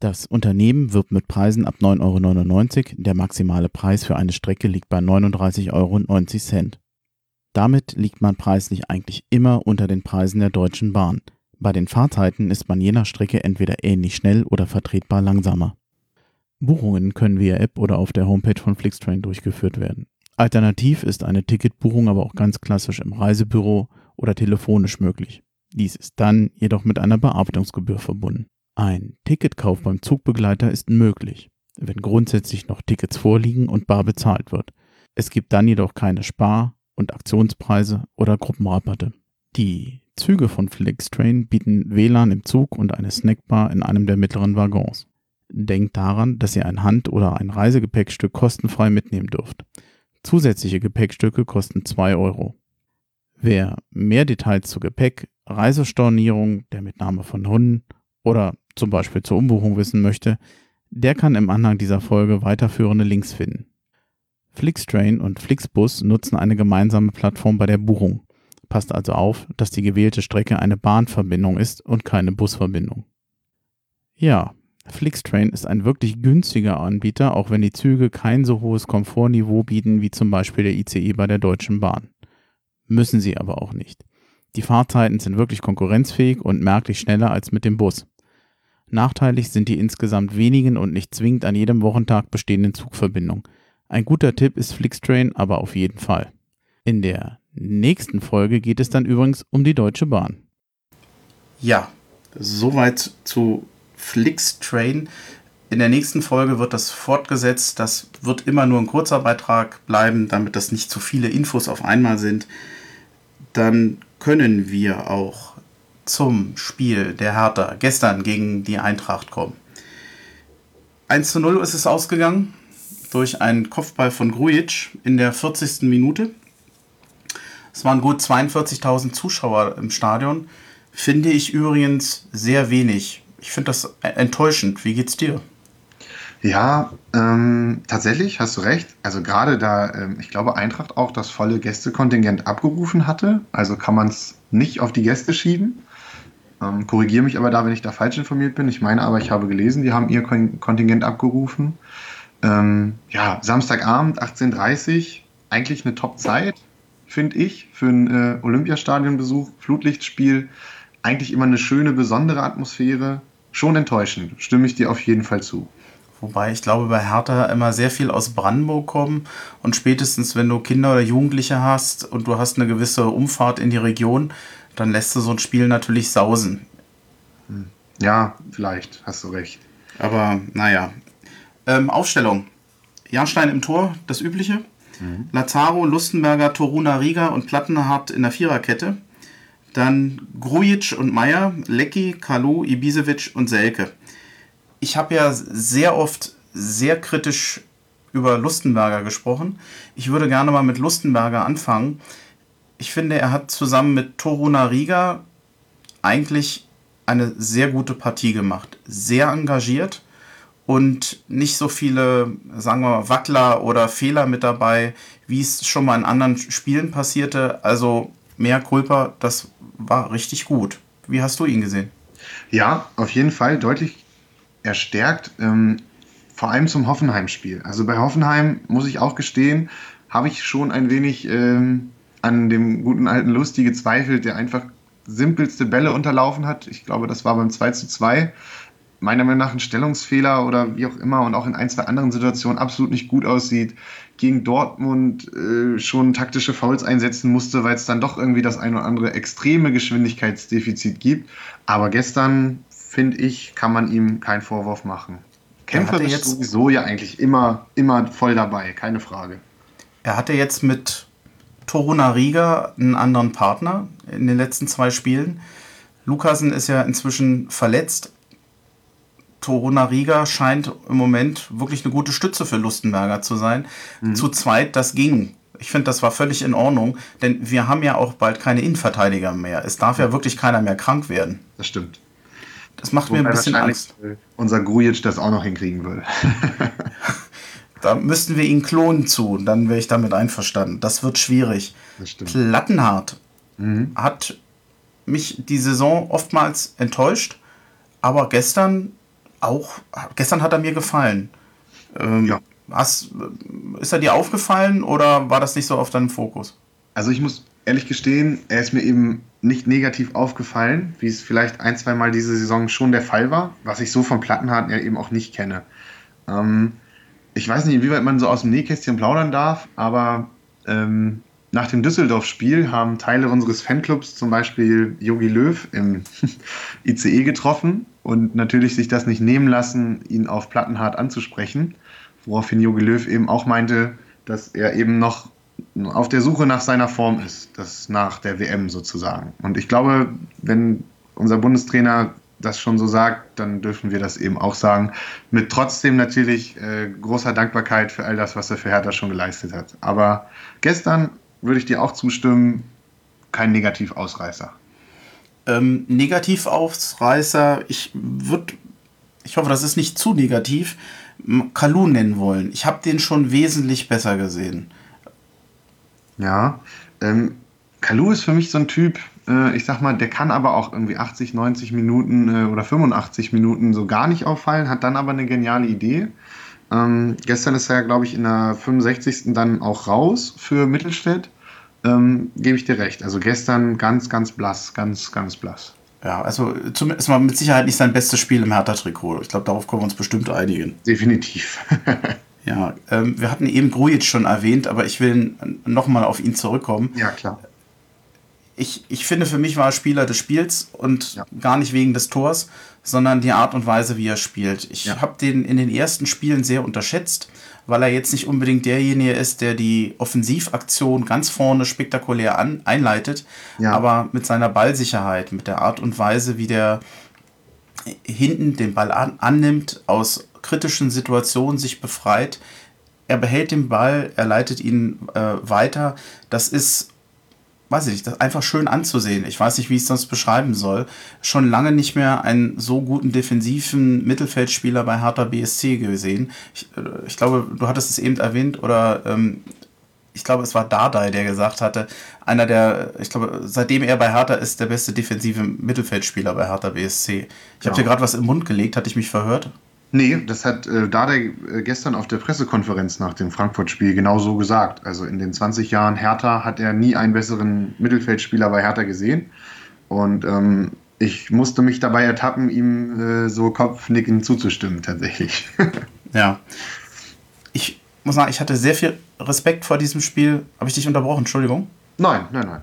Das Unternehmen wirbt mit Preisen ab 9,99 Euro, der maximale Preis für eine Strecke liegt bei 39,90 Euro. Damit liegt man preislich eigentlich immer unter den Preisen der Deutschen Bahn. Bei den Fahrzeiten ist man je nach Strecke entweder ähnlich schnell oder vertretbar langsamer. Buchungen können via App oder auf der Homepage von Flixtrain durchgeführt werden. Alternativ ist eine Ticketbuchung aber auch ganz klassisch im Reisebüro oder telefonisch möglich. Dies ist dann jedoch mit einer Bearbeitungsgebühr verbunden. Ein Ticketkauf beim Zugbegleiter ist möglich, wenn grundsätzlich noch Tickets vorliegen und bar bezahlt wird. Es gibt dann jedoch keine Spar- und Aktionspreise oder Gruppenrabatte. Die Züge von Flixtrain bieten WLAN im Zug und eine Snackbar in einem der mittleren Waggons. Denkt daran, dass ihr ein Hand- oder ein Reisegepäckstück kostenfrei mitnehmen dürft. Zusätzliche Gepäckstücke kosten 2 Euro. Wer mehr Details zu Gepäck, Reisestornierung, der Mitnahme von Hunden oder zum Beispiel zur Umbuchung wissen möchte, der kann im Anhang dieser Folge weiterführende Links finden. Flixtrain und Flixbus nutzen eine gemeinsame Plattform bei der Buchung. Passt also auf, dass die gewählte Strecke eine Bahnverbindung ist und keine Busverbindung. Ja, Flixtrain ist ein wirklich günstiger Anbieter, auch wenn die Züge kein so hohes Komfortniveau bieten wie zum Beispiel der ICE bei der Deutschen Bahn. Müssen sie aber auch nicht. Die Fahrzeiten sind wirklich konkurrenzfähig und merklich schneller als mit dem Bus. Nachteilig sind die insgesamt wenigen und nicht zwingend an jedem Wochentag bestehenden Zugverbindungen. Ein guter Tipp ist Flixtrain aber auf jeden Fall. In der nächsten Folge geht es dann übrigens um die Deutsche Bahn. Ja, soweit zu Flixtrain. In der nächsten Folge wird das fortgesetzt. Das wird immer nur ein kurzer Beitrag bleiben, damit das nicht zu viele Infos auf einmal sind. Dann können wir auch zum Spiel der Hertha gestern gegen die Eintracht kommen. 1 zu 0 ist es ausgegangen durch einen Kopfball von Grujic in der 40. Minute. Es waren gut 42.000 Zuschauer im Stadion. Finde ich übrigens sehr wenig. Ich finde das enttäuschend. Wie geht's dir? Ja, ähm, tatsächlich hast du recht. Also gerade da, ähm, ich glaube, Eintracht auch das volle Gästekontingent abgerufen hatte. Also kann man es nicht auf die Gäste schieben. Ähm, Korrigiere mich aber da, wenn ich da falsch informiert bin. Ich meine aber, ich habe gelesen, die haben ihr Kontingent abgerufen. Ähm, ja, Samstagabend, 18.30 Uhr, eigentlich eine Top-Zeit, finde ich, für einen äh, Olympiastadionbesuch, Flutlichtspiel. Eigentlich immer eine schöne, besondere Atmosphäre. Schon enttäuschend, stimme ich dir auf jeden Fall zu. Wobei ich glaube, bei Hertha immer sehr viel aus Brandenburg kommen und spätestens, wenn du Kinder oder Jugendliche hast und du hast eine gewisse Umfahrt in die Region, dann lässt du so ein Spiel natürlich sausen. Hm. Ja, vielleicht, hast du recht. Aber naja. Ähm, Aufstellung. Jahrstein im Tor, das übliche. Mhm. Lazaro, Lustenberger, Toruna Riga und Plattenhardt in der Viererkette. Dann Grujic und Meier, Lecki, Kalu, Ibisevic und Selke. Ich habe ja sehr oft sehr kritisch über Lustenberger gesprochen. Ich würde gerne mal mit Lustenberger anfangen ich finde, er hat zusammen mit Toruna Riga eigentlich eine sehr gute Partie gemacht. Sehr engagiert und nicht so viele, sagen wir mal, Wackler oder Fehler mit dabei, wie es schon mal in anderen Spielen passierte. Also mehr Kulpa, das war richtig gut. Wie hast du ihn gesehen? Ja, auf jeden Fall deutlich erstärkt, ähm, vor allem zum Hoffenheim-Spiel. Also bei Hoffenheim, muss ich auch gestehen, habe ich schon ein wenig ähm, an dem guten alten Lusti gezweifelt, der einfach simpelste Bälle unterlaufen hat. Ich glaube, das war beim 2 zu 2. Meiner Meinung nach ein Stellungsfehler oder wie auch immer und auch in ein, zwei anderen Situationen absolut nicht gut aussieht. Gegen Dortmund äh, schon taktische Fouls einsetzen musste, weil es dann doch irgendwie das ein oder andere extreme Geschwindigkeitsdefizit gibt. Aber gestern, finde ich, kann man ihm keinen Vorwurf machen. Kämpfer ist sowieso ja eigentlich immer, immer voll dabei, keine Frage. Er hatte jetzt mit Toruna Riga einen anderen Partner in den letzten zwei Spielen. Lukasen ist ja inzwischen verletzt. Toruna Riga scheint im Moment wirklich eine gute Stütze für Lustenberger zu sein. Mhm. Zu zweit, das ging. Ich finde, das war völlig in Ordnung, denn wir haben ja auch bald keine Innenverteidiger mehr. Es darf ja wirklich keiner mehr krank werden. Das stimmt. Das macht Wobei mir ein bisschen Angst. Unser Grujic das auch noch hinkriegen würde. Da müssten wir ihn klonen zu, dann wäre ich damit einverstanden. Das wird schwierig. Das Plattenhart mhm. hat mich die Saison oftmals enttäuscht, aber gestern auch, gestern hat er mir gefallen. Ähm, ja. Hast, ist er dir aufgefallen oder war das nicht so auf deinem Fokus? Also ich muss ehrlich gestehen, er ist mir eben nicht negativ aufgefallen, wie es vielleicht ein, zwei Mal diese Saison schon der Fall war, was ich so von Plattenhardt ja eben auch nicht kenne. Ähm, ich weiß nicht, inwieweit man so aus dem Nähkästchen plaudern darf, aber ähm, nach dem Düsseldorf-Spiel haben Teile unseres Fanclubs zum Beispiel Yogi Löw im ICE getroffen und natürlich sich das nicht nehmen lassen, ihn auf Plattenhart anzusprechen, woraufhin Yogi Löw eben auch meinte, dass er eben noch auf der Suche nach seiner Form ist, das nach der WM sozusagen. Und ich glaube, wenn unser Bundestrainer das schon so sagt, dann dürfen wir das eben auch sagen. Mit trotzdem natürlich äh, großer Dankbarkeit für all das, was er für Hertha schon geleistet hat. Aber gestern würde ich dir auch zustimmen, kein Negativausreißer. Ähm, Negativausreißer, ich würde, ich hoffe, das ist nicht zu negativ, Kalu nennen wollen. Ich habe den schon wesentlich besser gesehen. Ja, ähm, Kalu ist für mich so ein Typ, äh, ich sag mal, der kann aber auch irgendwie 80, 90 Minuten äh, oder 85 Minuten so gar nicht auffallen, hat dann aber eine geniale Idee. Ähm, gestern ist er, glaube ich, in der 65. dann auch raus für Mittelstädt. Ähm, gebe ich dir recht. Also gestern ganz, ganz blass, ganz, ganz blass. Ja, also zumindest mal mit Sicherheit nicht sein bestes Spiel im Hertha-Trikot. Ich glaube, darauf können wir uns bestimmt einigen. Definitiv. ja, ähm, wir hatten eben Grujic schon erwähnt, aber ich will nochmal auf ihn zurückkommen. Ja, klar. Ich, ich finde, für mich war er Spieler des Spiels und ja. gar nicht wegen des Tors, sondern die Art und Weise, wie er spielt. Ich ja. habe den in den ersten Spielen sehr unterschätzt weil er jetzt nicht unbedingt derjenige ist, der die Offensivaktion ganz vorne spektakulär an, einleitet, ja. aber mit seiner Ballsicherheit, mit der Art und Weise, wie der hinten den Ball an, annimmt, aus kritischen Situationen sich befreit. Er behält den Ball, er leitet ihn äh, weiter. Das ist weiß ich nicht, das einfach schön anzusehen. Ich weiß nicht, wie ich es sonst beschreiben soll. Schon lange nicht mehr einen so guten defensiven Mittelfeldspieler bei Hertha BSC gesehen. Ich, äh, ich glaube, du hattest es eben erwähnt oder ähm, ich glaube, es war Dardai, der gesagt hatte, einer der, ich glaube, seitdem er bei Hertha ist, der beste defensive Mittelfeldspieler bei Hertha BSC. Ich ja. habe dir gerade was im Mund gelegt, hatte ich mich verhört? Nee, das hat äh, Dardai äh, gestern auf der Pressekonferenz nach dem Frankfurt-Spiel genau so gesagt. Also in den 20 Jahren Hertha hat er nie einen besseren Mittelfeldspieler bei Hertha gesehen. Und ähm, ich musste mich dabei ertappen, ihm äh, so kopfnickend zuzustimmen, tatsächlich. ja. Ich muss sagen, ich hatte sehr viel Respekt vor diesem Spiel. Habe ich dich unterbrochen? Entschuldigung. Nein, nein, nein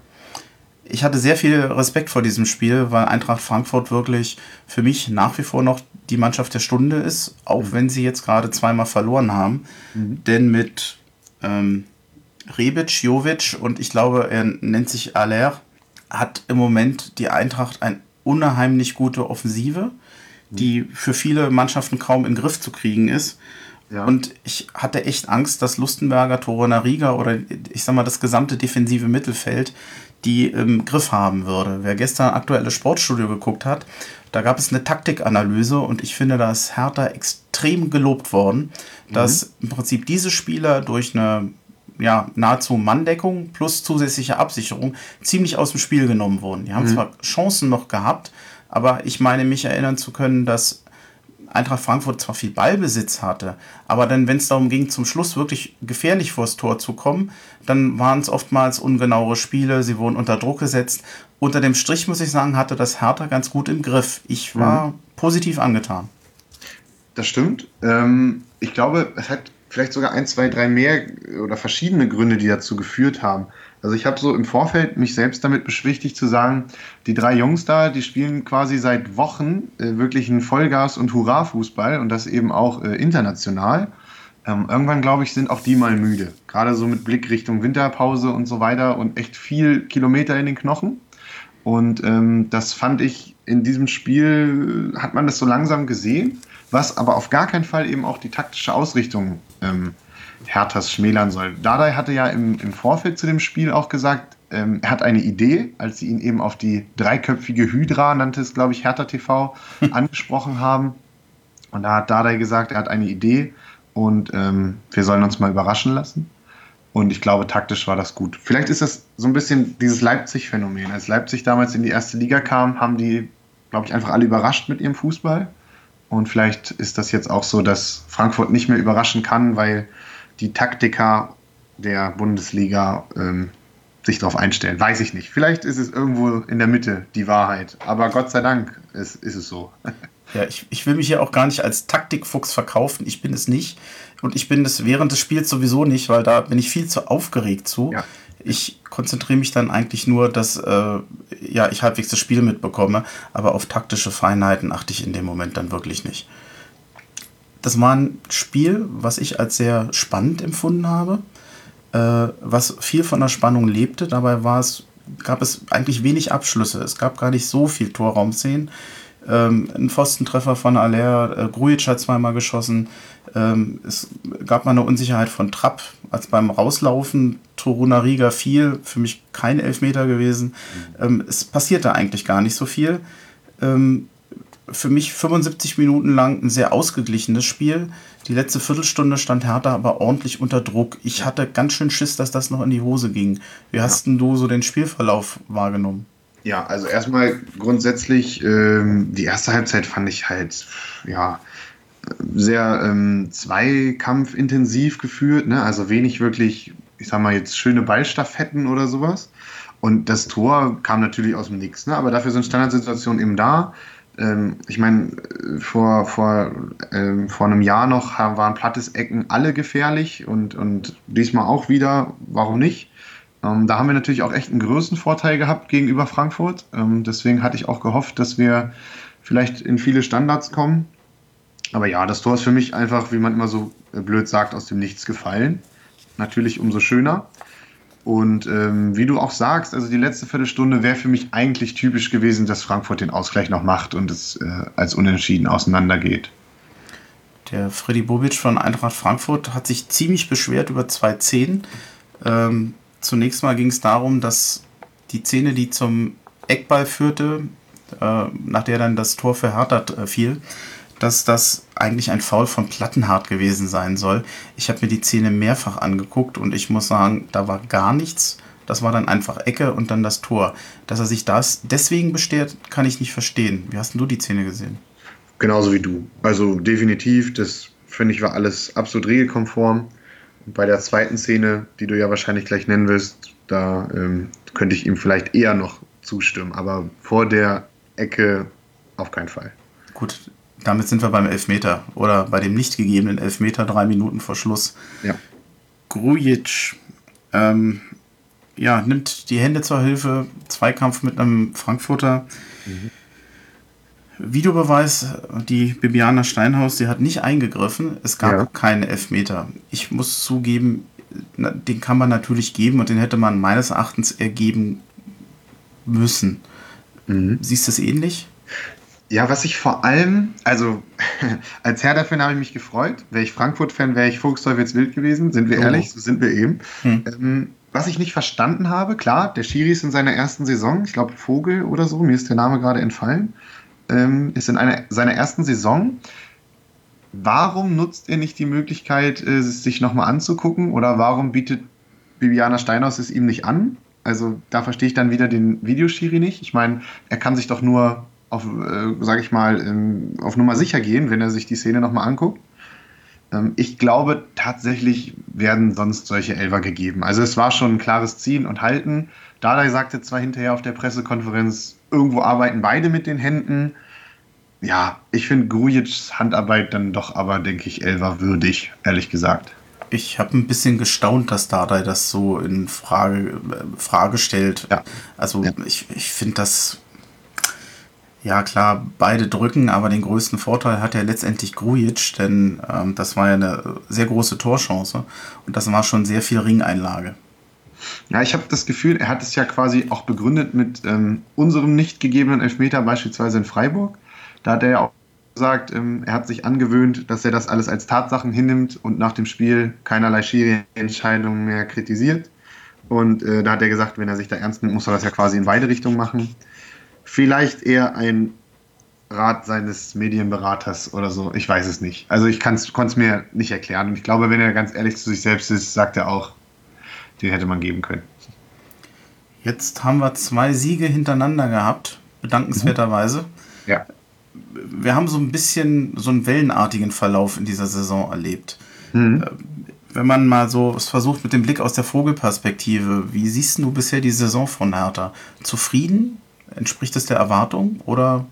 ich hatte sehr viel Respekt vor diesem Spiel, weil Eintracht Frankfurt wirklich für mich nach wie vor noch die Mannschaft der Stunde ist, auch mhm. wenn sie jetzt gerade zweimal verloren haben. Mhm. Denn mit ähm, Rebic, Jovic und ich glaube, er nennt sich Aller, hat im Moment die Eintracht eine unheimlich gute Offensive, mhm. die für viele Mannschaften kaum in den Griff zu kriegen ist. Ja. Und ich hatte echt Angst, dass Lustenberger, Torona-Riga oder ich sag mal das gesamte defensive Mittelfeld die im Griff haben würde. Wer gestern aktuelles Sportstudio geguckt hat, da gab es eine Taktikanalyse und ich finde, da ist Hertha extrem gelobt worden, mhm. dass im Prinzip diese Spieler durch eine ja, nahezu Manndeckung plus zusätzliche Absicherung ziemlich aus dem Spiel genommen wurden. Die haben mhm. zwar Chancen noch gehabt, aber ich meine mich erinnern zu können, dass Eintracht Frankfurt zwar viel Ballbesitz hatte, aber dann, wenn es darum ging, zum Schluss wirklich gefährlich vors Tor zu kommen, dann waren es oftmals ungenauere Spiele, sie wurden unter Druck gesetzt. Unter dem Strich, muss ich sagen, hatte das Hertha ganz gut im Griff. Ich war mhm. positiv angetan. Das stimmt. Ähm, ich glaube, es hat vielleicht sogar ein, zwei, drei mehr oder verschiedene Gründe, die dazu geführt haben. Also ich habe so im Vorfeld mich selbst damit beschwichtigt zu sagen, die drei Jungs da, die spielen quasi seit Wochen äh, wirklich einen Vollgas- und Hurra-Fußball und das eben auch äh, international. Ähm, irgendwann, glaube ich, sind auch die mal müde. Gerade so mit Blick Richtung Winterpause und so weiter und echt viel Kilometer in den Knochen. Und ähm, das fand ich in diesem Spiel, hat man das so langsam gesehen, was aber auf gar keinen Fall eben auch die taktische Ausrichtung ähm, Herthas schmälern soll. Dardai hatte ja im, im Vorfeld zu dem Spiel auch gesagt, ähm, er hat eine Idee, als sie ihn eben auf die dreiköpfige Hydra, nannte es, glaube ich, Hertha TV, angesprochen haben. Und da hat Dardai gesagt, er hat eine Idee und ähm, wir sollen uns mal überraschen lassen. Und ich glaube, taktisch war das gut. Vielleicht ist das so ein bisschen dieses Leipzig-Phänomen. Als Leipzig damals in die erste Liga kam, haben die, glaube ich, einfach alle überrascht mit ihrem Fußball. Und vielleicht ist das jetzt auch so, dass Frankfurt nicht mehr überraschen kann, weil die Taktiker der Bundesliga ähm, sich darauf einstellen. Weiß ich nicht. Vielleicht ist es irgendwo in der Mitte die Wahrheit. Aber Gott sei Dank ist, ist es so. Ja, ich, ich will mich ja auch gar nicht als Taktikfuchs verkaufen. Ich bin es nicht. Und ich bin es während des Spiels sowieso nicht, weil da bin ich viel zu aufgeregt zu. Ja. Ich konzentriere mich dann eigentlich nur, dass äh, ja, ich halbwegs das Spiel mitbekomme, aber auf taktische Feinheiten achte ich in dem Moment dann wirklich nicht das war ein Spiel, was ich als sehr spannend empfunden habe, äh, was viel von der Spannung lebte. Dabei war es, gab es eigentlich wenig Abschlüsse. Es gab gar nicht so viel Torraumszenen. Ähm, ein Pfostentreffer von Aller, äh, Grujic hat zweimal geschossen. Ähm, es gab mal eine Unsicherheit von Trapp, als beim Rauslaufen Toruna Riga fiel. Für mich kein Elfmeter gewesen. Mhm. Ähm, es passierte eigentlich gar nicht so viel. Ähm, für mich 75 Minuten lang ein sehr ausgeglichenes Spiel. Die letzte Viertelstunde stand Hertha aber ordentlich unter Druck. Ich hatte ganz schön Schiss, dass das noch in die Hose ging. Wie hast ja. du so den Spielverlauf wahrgenommen? Ja, also erstmal grundsätzlich, ähm, die erste Halbzeit fand ich halt, ja, sehr ähm, zweikampfintensiv geführt, ne? also wenig wirklich ich sag mal jetzt schöne Ballstaffetten oder sowas. Und das Tor kam natürlich aus dem Nix, ne? aber dafür sind Standardsituationen eben da. Ähm, ich meine, vor, vor, ähm, vor einem Jahr noch waren Plattes Ecken alle gefährlich und, und diesmal auch wieder. Warum nicht? Ähm, da haben wir natürlich auch echt einen größten Vorteil gehabt gegenüber Frankfurt. Ähm, deswegen hatte ich auch gehofft, dass wir vielleicht in viele Standards kommen. Aber ja, das Tor ist für mich einfach, wie man immer so blöd sagt, aus dem Nichts gefallen. Natürlich umso schöner. Und ähm, wie du auch sagst, also die letzte Viertelstunde wäre für mich eigentlich typisch gewesen, dass Frankfurt den Ausgleich noch macht und es äh, als unentschieden auseinandergeht. Der Freddy Bobic von Eintracht Frankfurt hat sich ziemlich beschwert über zwei Szenen. Ähm, zunächst mal ging es darum, dass die Szene, die zum Eckball führte, äh, nach der dann das Tor für Hertha äh, fiel, dass das eigentlich ein Foul von Plattenhardt gewesen sein soll. Ich habe mir die Szene mehrfach angeguckt und ich muss sagen, da war gar nichts. Das war dann einfach Ecke und dann das Tor. Dass er sich das deswegen besteht, kann ich nicht verstehen. Wie hast du die Szene gesehen? Genauso wie du. Also definitiv, das finde ich war alles absolut regelkonform. Und bei der zweiten Szene, die du ja wahrscheinlich gleich nennen wirst, da ähm, könnte ich ihm vielleicht eher noch zustimmen. Aber vor der Ecke auf keinen Fall. Gut, damit sind wir beim Elfmeter oder bei dem nicht gegebenen Elfmeter drei Minuten vor Schluss. Ja. Grujic ähm, ja, nimmt die Hände zur Hilfe, Zweikampf mit einem Frankfurter. Mhm. Videobeweis, die Bibiana Steinhaus, sie hat nicht eingegriffen. Es gab ja. keinen Elfmeter. Ich muss zugeben, den kann man natürlich geben und den hätte man meines Erachtens ergeben müssen. Mhm. Siehst du es ähnlich? Ja, was ich vor allem, also als Hertha-Fan habe ich mich gefreut. Wäre ich Frankfurt-Fan, wäre ich Vogtsteufels wild gewesen. Sind wir oh. ehrlich, so sind wir eben. Hm. Ähm, was ich nicht verstanden habe, klar, der Schiri ist in seiner ersten Saison, ich glaube Vogel oder so, mir ist der Name gerade entfallen, ähm, ist in einer, seiner ersten Saison. Warum nutzt er nicht die Möglichkeit, äh, es sich nochmal anzugucken? Oder warum bietet Bibiana Steinhaus es ihm nicht an? Also da verstehe ich dann wieder den Videoschiri nicht. Ich meine, er kann sich doch nur auf, äh, sage ich mal, ähm, auf Nummer sicher gehen, wenn er sich die Szene nochmal anguckt. Ähm, ich glaube, tatsächlich werden sonst solche Elfer gegeben. Also es war schon ein klares Ziehen und Halten. Dada sagte zwar hinterher auf der Pressekonferenz, irgendwo arbeiten beide mit den Händen. Ja, ich finde Grujic's Handarbeit dann doch aber, denke ich, Elfer würdig, ehrlich gesagt. Ich habe ein bisschen gestaunt, dass Dardai das so in Frage, äh, Frage stellt. Ja. Also ja. ich, ich finde das ja, klar, beide drücken, aber den größten Vorteil hat ja letztendlich Grujic, denn ähm, das war ja eine sehr große Torchance und das war schon sehr viel Ringeinlage. Ja, ich habe das Gefühl, er hat es ja quasi auch begründet mit ähm, unserem nicht gegebenen Elfmeter, beispielsweise in Freiburg. Da hat er ja auch gesagt, ähm, er hat sich angewöhnt, dass er das alles als Tatsachen hinnimmt und nach dem Spiel keinerlei Schiri-Entscheidungen mehr kritisiert. Und äh, da hat er gesagt, wenn er sich da ernst nimmt, muss er das ja quasi in beide Richtungen machen vielleicht eher ein Rat seines Medienberaters oder so. Ich weiß es nicht. Also ich konnte es mir nicht erklären. Und ich glaube, wenn er ganz ehrlich zu sich selbst ist, sagt er auch, den hätte man geben können. Jetzt haben wir zwei Siege hintereinander gehabt, bedankenswerterweise. Ja. Wir haben so ein bisschen so einen wellenartigen Verlauf in dieser Saison erlebt. Mhm. Äh, wenn man mal so es versucht mit dem Blick aus der Vogelperspektive, wie siehst du bisher die Saison von Hertha? Zufrieden? Entspricht es der Erwartung oder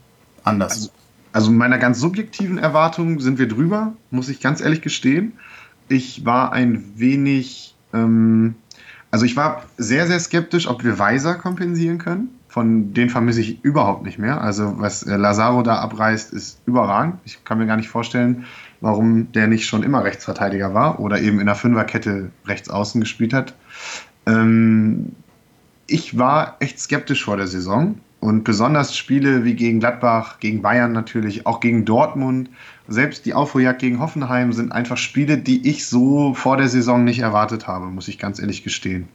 anders? Also, also meiner ganz subjektiven Erwartung sind wir drüber, muss ich ganz ehrlich gestehen. Ich war ein wenig, ähm, also ich war sehr, sehr skeptisch, ob wir Weiser kompensieren können. Von denen vermisse ich überhaupt nicht mehr. Also was äh, Lazaro da abreißt, ist überragend. Ich kann mir gar nicht vorstellen, warum der nicht schon immer Rechtsverteidiger war oder eben in der Fünferkette rechts außen gespielt hat. Ähm, ich war echt skeptisch vor der Saison. Und besonders Spiele wie gegen Gladbach, gegen Bayern natürlich, auch gegen Dortmund, selbst die Aufholjagd gegen Hoffenheim sind einfach Spiele, die ich so vor der Saison nicht erwartet habe, muss ich ganz ehrlich gestehen.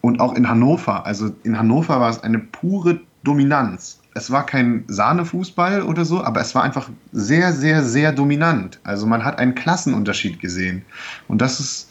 Und auch in Hannover, also in Hannover war es eine pure Dominanz. Es war kein Sahnefußball oder so, aber es war einfach sehr, sehr, sehr dominant. Also man hat einen Klassenunterschied gesehen. Und das ist,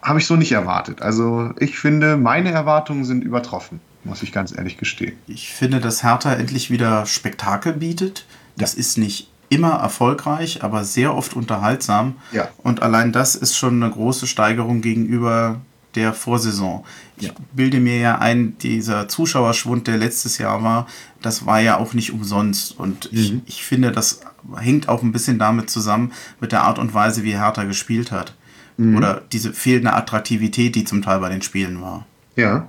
habe ich so nicht erwartet. Also ich finde, meine Erwartungen sind übertroffen muss ich ganz ehrlich gestehen. Ich finde, dass Hertha endlich wieder Spektakel bietet. Das ja. ist nicht immer erfolgreich, aber sehr oft unterhaltsam. Ja. Und allein das ist schon eine große Steigerung gegenüber der Vorsaison. Ich ja. bilde mir ja ein, dieser Zuschauerschwund, der letztes Jahr war, das war ja auch nicht umsonst. Und mhm. ich, ich finde, das hängt auch ein bisschen damit zusammen, mit der Art und Weise, wie Hertha gespielt hat. Mhm. Oder diese fehlende Attraktivität, die zum Teil bei den Spielen war. Ja,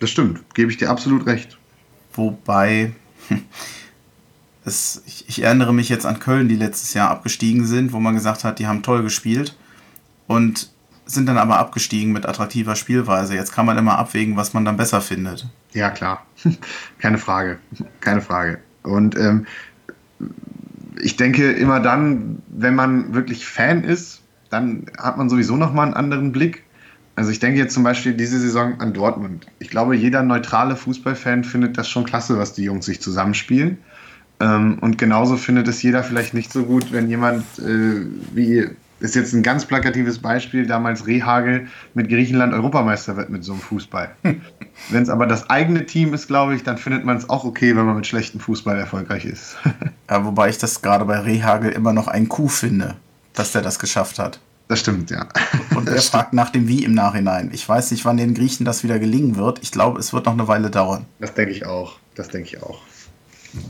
das stimmt. Gebe ich dir absolut recht. Wobei, es, ich, ich, erinnere mich jetzt an Köln, die letztes Jahr abgestiegen sind, wo man gesagt hat, die haben toll gespielt und sind dann aber abgestiegen mit attraktiver Spielweise. Jetzt kann man immer abwägen, was man dann besser findet. Ja, klar. Keine Frage. Keine Frage. Und ähm, ich denke immer dann, wenn man wirklich Fan ist, dann hat man sowieso nochmal einen anderen Blick. Also ich denke jetzt zum Beispiel diese Saison an Dortmund. Ich glaube, jeder neutrale Fußballfan findet das schon klasse, was die Jungs sich zusammenspielen. Ähm, und genauso findet es jeder vielleicht nicht so gut, wenn jemand äh, wie ist jetzt ein ganz plakatives Beispiel, damals Rehagel mit Griechenland Europameister wird mit so einem Fußball. wenn es aber das eigene Team ist, glaube ich, dann findet man es auch okay, wenn man mit schlechtem Fußball erfolgreich ist. ja, wobei ich das gerade bei Rehagel immer noch ein Coup finde, dass der das geschafft hat. Das stimmt, ja. Und er fragt nach dem Wie im Nachhinein. Ich weiß nicht, wann den Griechen das wieder gelingen wird. Ich glaube, es wird noch eine Weile dauern. Das denke ich auch. Das denke ich auch.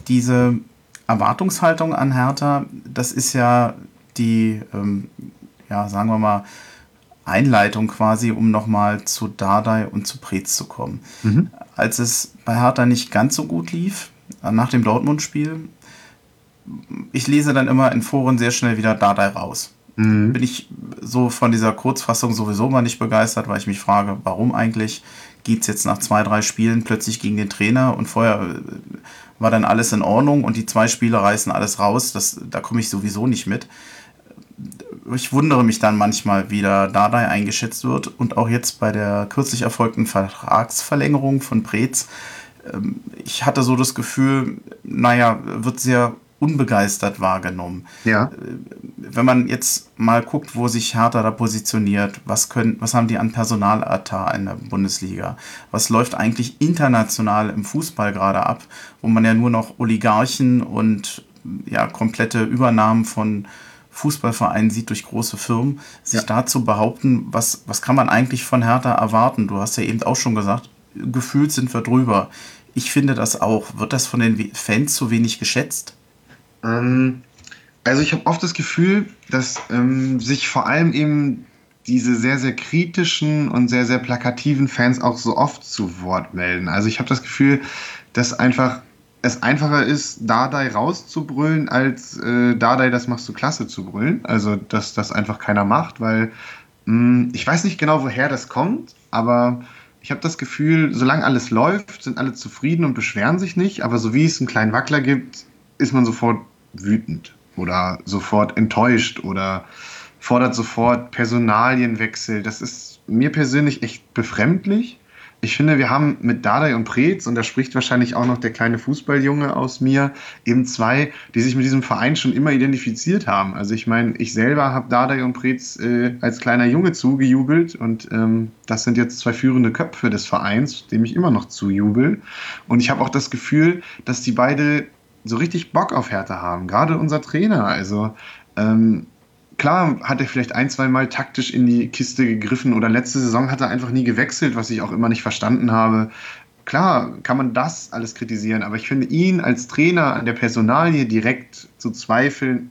Diese Erwartungshaltung an Hertha, das ist ja die, ähm, ja, sagen wir mal, Einleitung quasi, um nochmal zu Dardai und zu Preetz zu kommen. Mhm. Als es bei Hertha nicht ganz so gut lief, äh, nach dem Dortmund-Spiel, ich lese dann immer in Foren sehr schnell wieder Dardai raus. Mhm. Bin ich so von dieser Kurzfassung sowieso mal nicht begeistert, weil ich mich frage, warum eigentlich geht es jetzt nach zwei, drei Spielen plötzlich gegen den Trainer und vorher äh, war dann alles in Ordnung und die zwei Spiele reißen alles raus. Das, da komme ich sowieso nicht mit ich wundere mich dann manchmal, wie da Dardai eingeschätzt wird. Und auch jetzt bei der kürzlich erfolgten Vertragsverlängerung von Preetz. Ähm, ich hatte so das Gefühl, naja, wird sehr unbegeistert wahrgenommen. Ja. Äh, wenn man jetzt mal guckt, wo sich Hertha da positioniert, was, können, was haben die an Personalatar in der Bundesliga? Was läuft eigentlich international im Fußball gerade ab, wo man ja nur noch Oligarchen und ja, komplette Übernahmen von Fußballverein sieht durch große Firmen, sich ja. da zu behaupten, was, was kann man eigentlich von Hertha erwarten? Du hast ja eben auch schon gesagt, gefühlt sind wir drüber. Ich finde das auch. Wird das von den Fans zu wenig geschätzt? Ähm, also ich habe oft das Gefühl, dass ähm, sich vor allem eben diese sehr, sehr kritischen und sehr, sehr plakativen Fans auch so oft zu Wort melden. Also ich habe das Gefühl, dass einfach es einfacher ist, Dardai rauszubrüllen, als äh, Dardai, das machst du klasse zu brüllen. Also, dass das einfach keiner macht, weil mh, hm, ich weiß nicht genau, woher das kommt, aber ich habe das Gefühl, solange alles läuft, sind alle zufrieden und beschweren sich nicht, aber so wie es einen kleinen Wackler gibt, ist man sofort wütend oder sofort enttäuscht oder fordert sofort Personalienwechsel. Das ist mir persönlich echt befremdlich ich finde, wir haben mit Dardai und Preetz, und da spricht wahrscheinlich auch noch der kleine Fußballjunge aus mir, eben zwei, die sich mit diesem Verein schon immer identifiziert haben. Also ich meine, ich selber habe Dardai und Preetz äh, als kleiner Junge zugejubelt und ähm, das sind jetzt zwei führende Köpfe des Vereins, dem ich immer noch zujubel. Und ich habe auch das Gefühl, dass die beide so richtig Bock auf Härte haben. Gerade unser Trainer. Also ähm, klar hat er vielleicht ein, zwei Mal taktisch in die Kiste gegriffen oder letzte Saison hat er einfach nie gewechselt, was ich auch immer nicht verstanden habe. Klar kann man das alles kritisieren, aber ich finde ihn als Trainer an der Personalie direkt zu zweifeln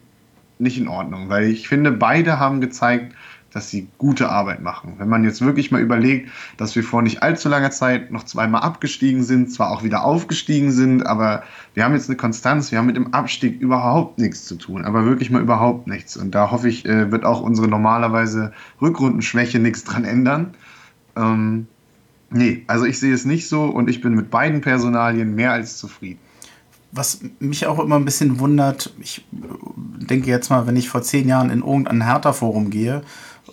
nicht in Ordnung, weil ich finde, beide haben gezeigt, dass sie gute Arbeit machen. Wenn man jetzt wirklich mal überlegt, dass wir vor nicht allzu langer Zeit noch zweimal abgestiegen sind, zwar auch wieder aufgestiegen sind, aber wir haben jetzt eine Konstanz, wir haben mit dem Abstieg überhaupt nichts zu tun, aber wirklich mal überhaupt nichts. Und da hoffe ich, äh, wird auch unsere normalerweise Rückrundenschwäche nichts dran ändern. Ähm, nee, also ich sehe es nicht so und ich bin mit beiden Personalien mehr als zufrieden was mich auch immer ein bisschen wundert, ich denke jetzt mal, wenn ich vor zehn Jahren in irgendein Hertha-Forum gehe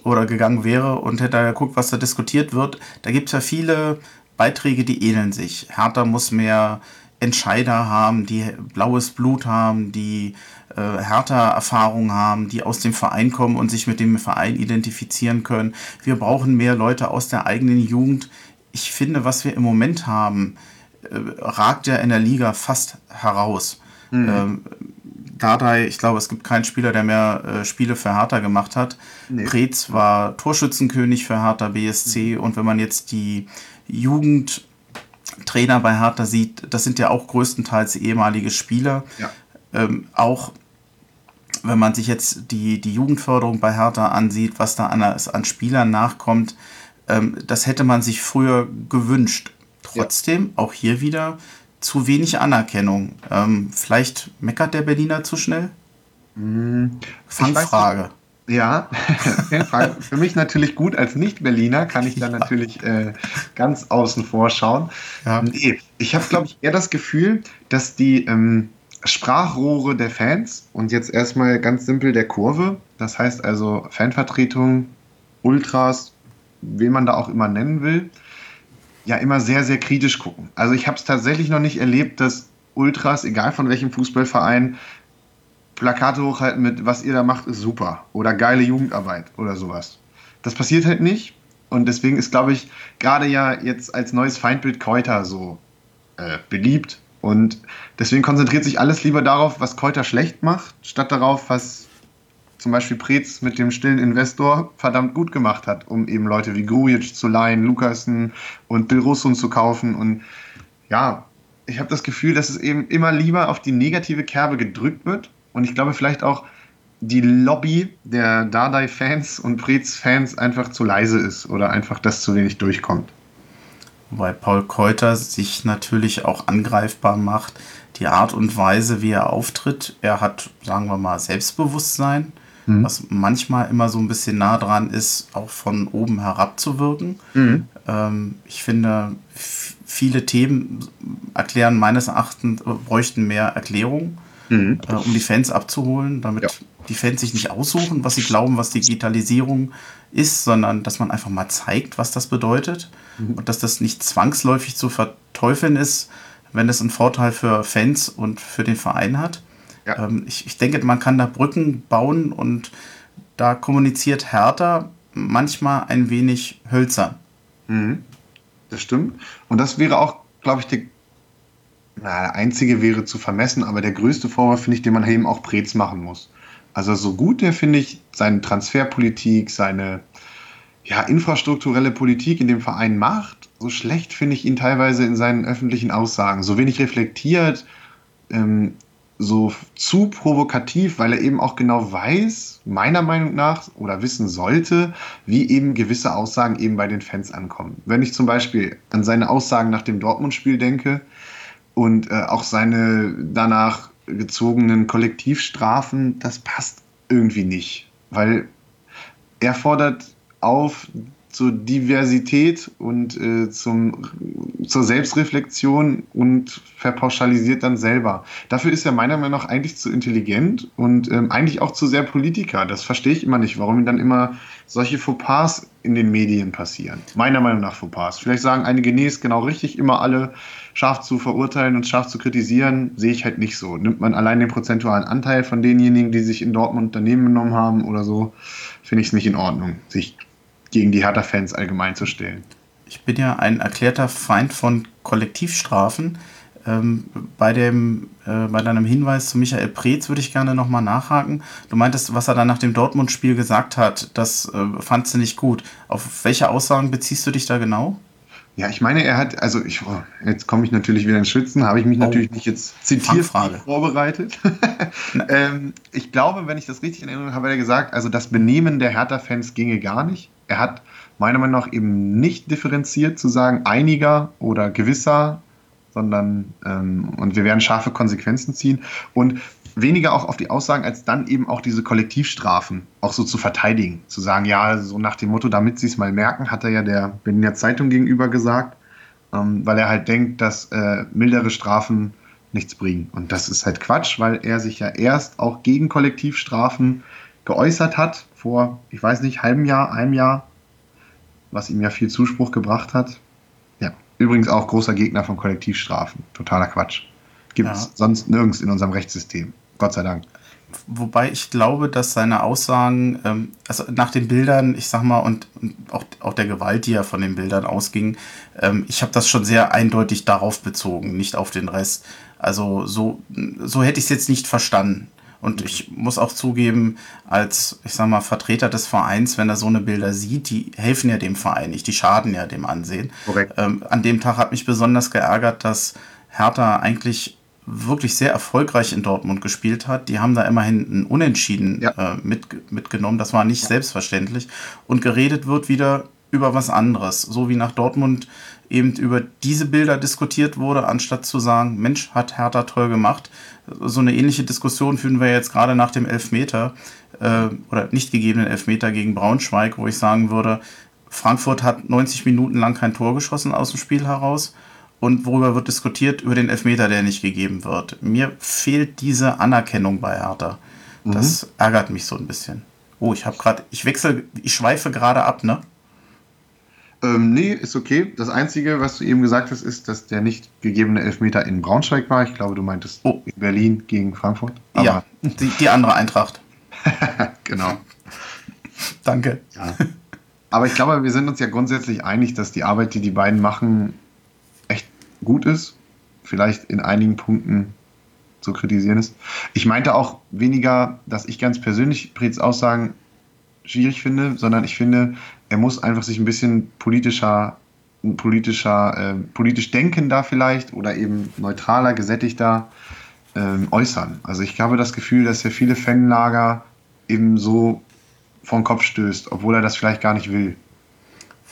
oder gegangen wäre und hätte da geguckt, was da diskutiert wird. Da gibt es ja viele Beiträge, die ähneln sich. Hertha muss mehr Entscheider haben, die blaues Blut haben, die äh, Hertha-Erfahrung haben, die aus dem Verein kommen und sich mit dem Verein identifizieren können. Wir brauchen mehr Leute aus der eigenen Jugend. Ich finde, was wir im Moment haben, äh, ragt ja in der Liga fast heraus. Mhm. Ähm, Dardai, ich glaube, es gibt keinen Spieler, der mehr äh, Spiele für Hertha gemacht hat. Nee. Preetz war Torschützenkönig für Hertha BSC. Mhm. Und wenn man jetzt die Jugendtrainer bei Hertha sieht, das sind ja auch größtenteils ehemalige Spieler. Ja. Ähm, auch wenn man sich jetzt die, die Jugendförderung bei Hertha ansieht, was da an, an Spielern nachkommt, ähm, das hätte man sich früher gewünscht. Trotzdem, ja. auch hier wieder, zu wenig Anerkennung. Ähm, vielleicht meckert der Berliner zu schnell? Hm, Fangfrage. Ja, für mich natürlich gut. Als Nicht-Berliner kann ich da ja. natürlich äh, ganz außen vor schauen. Ja. Nee, ich habe, glaube ich, eher das Gefühl, dass die ähm, Sprachrohre der Fans und jetzt erstmal ganz simpel der Kurve, das heißt also Fanvertretung, Ultras, wen man da auch immer nennen will, ja immer sehr, sehr kritisch gucken. Also ich habe es tatsächlich noch nicht erlebt, dass Ultras, egal von welchem Fußballverein, Plakate hochhalten mit, was ihr da macht, ist super. Oder geile Jugendarbeit oder sowas. Das passiert halt nicht. Und deswegen ist, glaube ich, gerade ja jetzt als neues Feindbild Keuter so äh, beliebt. Und deswegen konzentriert sich alles lieber darauf, was Keuter schlecht macht, statt darauf, was zum Beispiel Preetz mit dem stillen Investor verdammt gut gemacht hat, um eben Leute wie Grujic zu leihen, Lukasen und Bill Russun zu kaufen. Und ja, ich habe das Gefühl, dass es eben immer lieber auf die negative Kerbe gedrückt wird. Und ich glaube vielleicht auch, die Lobby der Dardai-Fans und Preetz-Fans einfach zu leise ist oder einfach das zu wenig durchkommt. Wobei Paul Keuter sich natürlich auch angreifbar macht. Die Art und Weise, wie er auftritt, er hat, sagen wir mal, Selbstbewusstsein mhm. was manchmal immer so ein bisschen nah dran ist, auch von oben herab zu wirken. Mhm. Ähm, ich finde, viele Themen erklären meines Erachtens, äh, bräuchten mehr Erklärung, mhm. äh, um die Fans abzuholen, damit ja. die Fans sich nicht aussuchen, was sie glauben, was Digitalisierung ist, sondern dass man einfach mal zeigt, was das bedeutet mhm. und dass das nicht zwangsläufig zu verteufeln ist, wenn es einen Vorteil für Fans und für den Verein hat. Ja. Ähm, ich, ich denke, man kann da Brücken bauen und da kommuniziert Hertha manchmal ein wenig hölzern. Mhm. Das stimmt. Und das wäre auch, glaube ich, die, na, der einzige wäre zu vermessen, aber der größte Vorwurf, finde ich, den man eben auch Prez machen muss. Also so gut der, finde ich, seine Transferpolitik, seine ja, infrastrukturelle Politik in dem Verein macht, so schlecht finde ich ihn teilweise in seinen öffentlichen Aussagen. So wenig reflektiert, ähm, so zu provokativ, weil er eben auch genau weiß, meiner Meinung nach, oder wissen sollte, wie eben gewisse Aussagen eben bei den Fans ankommen. Wenn ich zum Beispiel an seine Aussagen nach dem Dortmund-Spiel denke und äh, auch seine danach gezogenen Kollektivstrafen, das passt irgendwie nicht, weil er fordert auf, zur Diversität und äh, zum, zur Selbstreflexion und verpauschalisiert dann selber. Dafür ist er meiner Meinung nach eigentlich zu intelligent und ähm, eigentlich auch zu sehr Politiker. Das verstehe ich immer nicht, warum dann immer solche Fauxpas in den Medien passieren. Meiner Meinung nach Fauxpas. Vielleicht sagen einige, nee, ist genau richtig, immer alle scharf zu verurteilen und scharf zu kritisieren, sehe ich halt nicht so. Nimmt man allein den prozentualen Anteil von denjenigen, die sich in Dortmund daneben genommen haben oder so, finde ich es nicht in Ordnung, sich gegen die Hertha-Fans allgemein zu stellen. Ich bin ja ein erklärter Feind von Kollektivstrafen. Ähm, bei, dem, äh, bei deinem Hinweis zu Michael Preetz würde ich gerne nochmal nachhaken. Du meintest, was er dann nach dem Dortmund-Spiel gesagt hat, das äh, fandst du nicht gut. Auf welche Aussagen beziehst du dich da genau? Ja, ich meine, er hat, also ich, oh, jetzt komme ich natürlich wieder ins Schwitzen, habe ich mich oh. natürlich nicht jetzt zitiert vorbereitet. ähm, ich glaube, wenn ich das richtig in Erinnerung habe, hat er gesagt, also das Benehmen der Hertha-Fans ginge gar nicht er hat meiner Meinung nach eben nicht differenziert zu sagen, einiger oder gewisser, sondern ähm, und wir werden scharfe Konsequenzen ziehen und weniger auch auf die Aussagen, als dann eben auch diese Kollektivstrafen auch so zu verteidigen. Zu sagen, ja, so nach dem Motto, damit sie es mal merken, hat er ja der Berliner Zeitung gegenüber gesagt, ähm, weil er halt denkt, dass äh, mildere Strafen nichts bringen. Und das ist halt Quatsch, weil er sich ja erst auch gegen Kollektivstrafen geäußert hat, vor, ich weiß nicht, halbem Jahr, einem Jahr, was ihm ja viel Zuspruch gebracht hat. Ja, übrigens auch großer Gegner von Kollektivstrafen. Totaler Quatsch. Gibt es ja. sonst nirgends in unserem Rechtssystem. Gott sei Dank. Wobei ich glaube, dass seine Aussagen, ähm, also nach den Bildern, ich sag mal, und, und auch, auch der Gewalt, die ja von den Bildern ausging, ähm, ich habe das schon sehr eindeutig darauf bezogen, nicht auf den Rest. Also so, so hätte ich es jetzt nicht verstanden. Und ich muss auch zugeben, als, ich sag mal, Vertreter des Vereins, wenn er so eine Bilder sieht, die helfen ja dem Verein nicht, die schaden ja dem Ansehen. Ähm, an dem Tag hat mich besonders geärgert, dass Hertha eigentlich wirklich sehr erfolgreich in Dortmund gespielt hat. Die haben da immerhin ein Unentschieden Ja. äh, mit, mitgenommen. Das war nicht selbstverständlich. Und geredet wird wieder über was anderes. So wie nach Dortmund eben über diese Bilder diskutiert wurde, anstatt zu sagen, Mensch, hat Hertha toll gemacht. So eine ähnliche Diskussion führen wir jetzt gerade nach dem Elfmeter äh, oder nicht gegebenen Elfmeter gegen Braunschweig, wo ich sagen würde, Frankfurt hat 90 Minuten lang kein Tor geschossen aus dem Spiel heraus. Und worüber wird diskutiert? Über den Elfmeter, der nicht gegeben wird. Mir fehlt diese Anerkennung bei Hertha. Das ärgert mich so ein bisschen. Oh, ich habe gerade, ich wechsle, ich schweife gerade ab, ne? Ähm, nee, ist okay. Das Einzige, was du eben gesagt hast, ist, dass der nicht gegebene Elfmeter in Braunschweig war. Ich glaube, du meintest Oh. in Berlin gegen Frankfurt. Aber ja, die, die andere Eintracht. genau. Danke. Ja. Aber ich glaube, wir sind uns ja grundsätzlich einig, dass die Arbeit, die die beiden machen, echt gut ist. Vielleicht in einigen Punkten zu kritisieren ist. Ich meinte auch weniger, dass ich ganz persönlich Prets Aussagen schwierig finde, sondern ich finde, er muss einfach sich ein bisschen politischer, politischer, äh, politisch denkender vielleicht oder eben neutraler, gesättigter ähm, äußern. Also ich habe das Gefühl, dass er viele Fanlager eben so vor den Kopf stößt, obwohl er das vielleicht gar nicht will.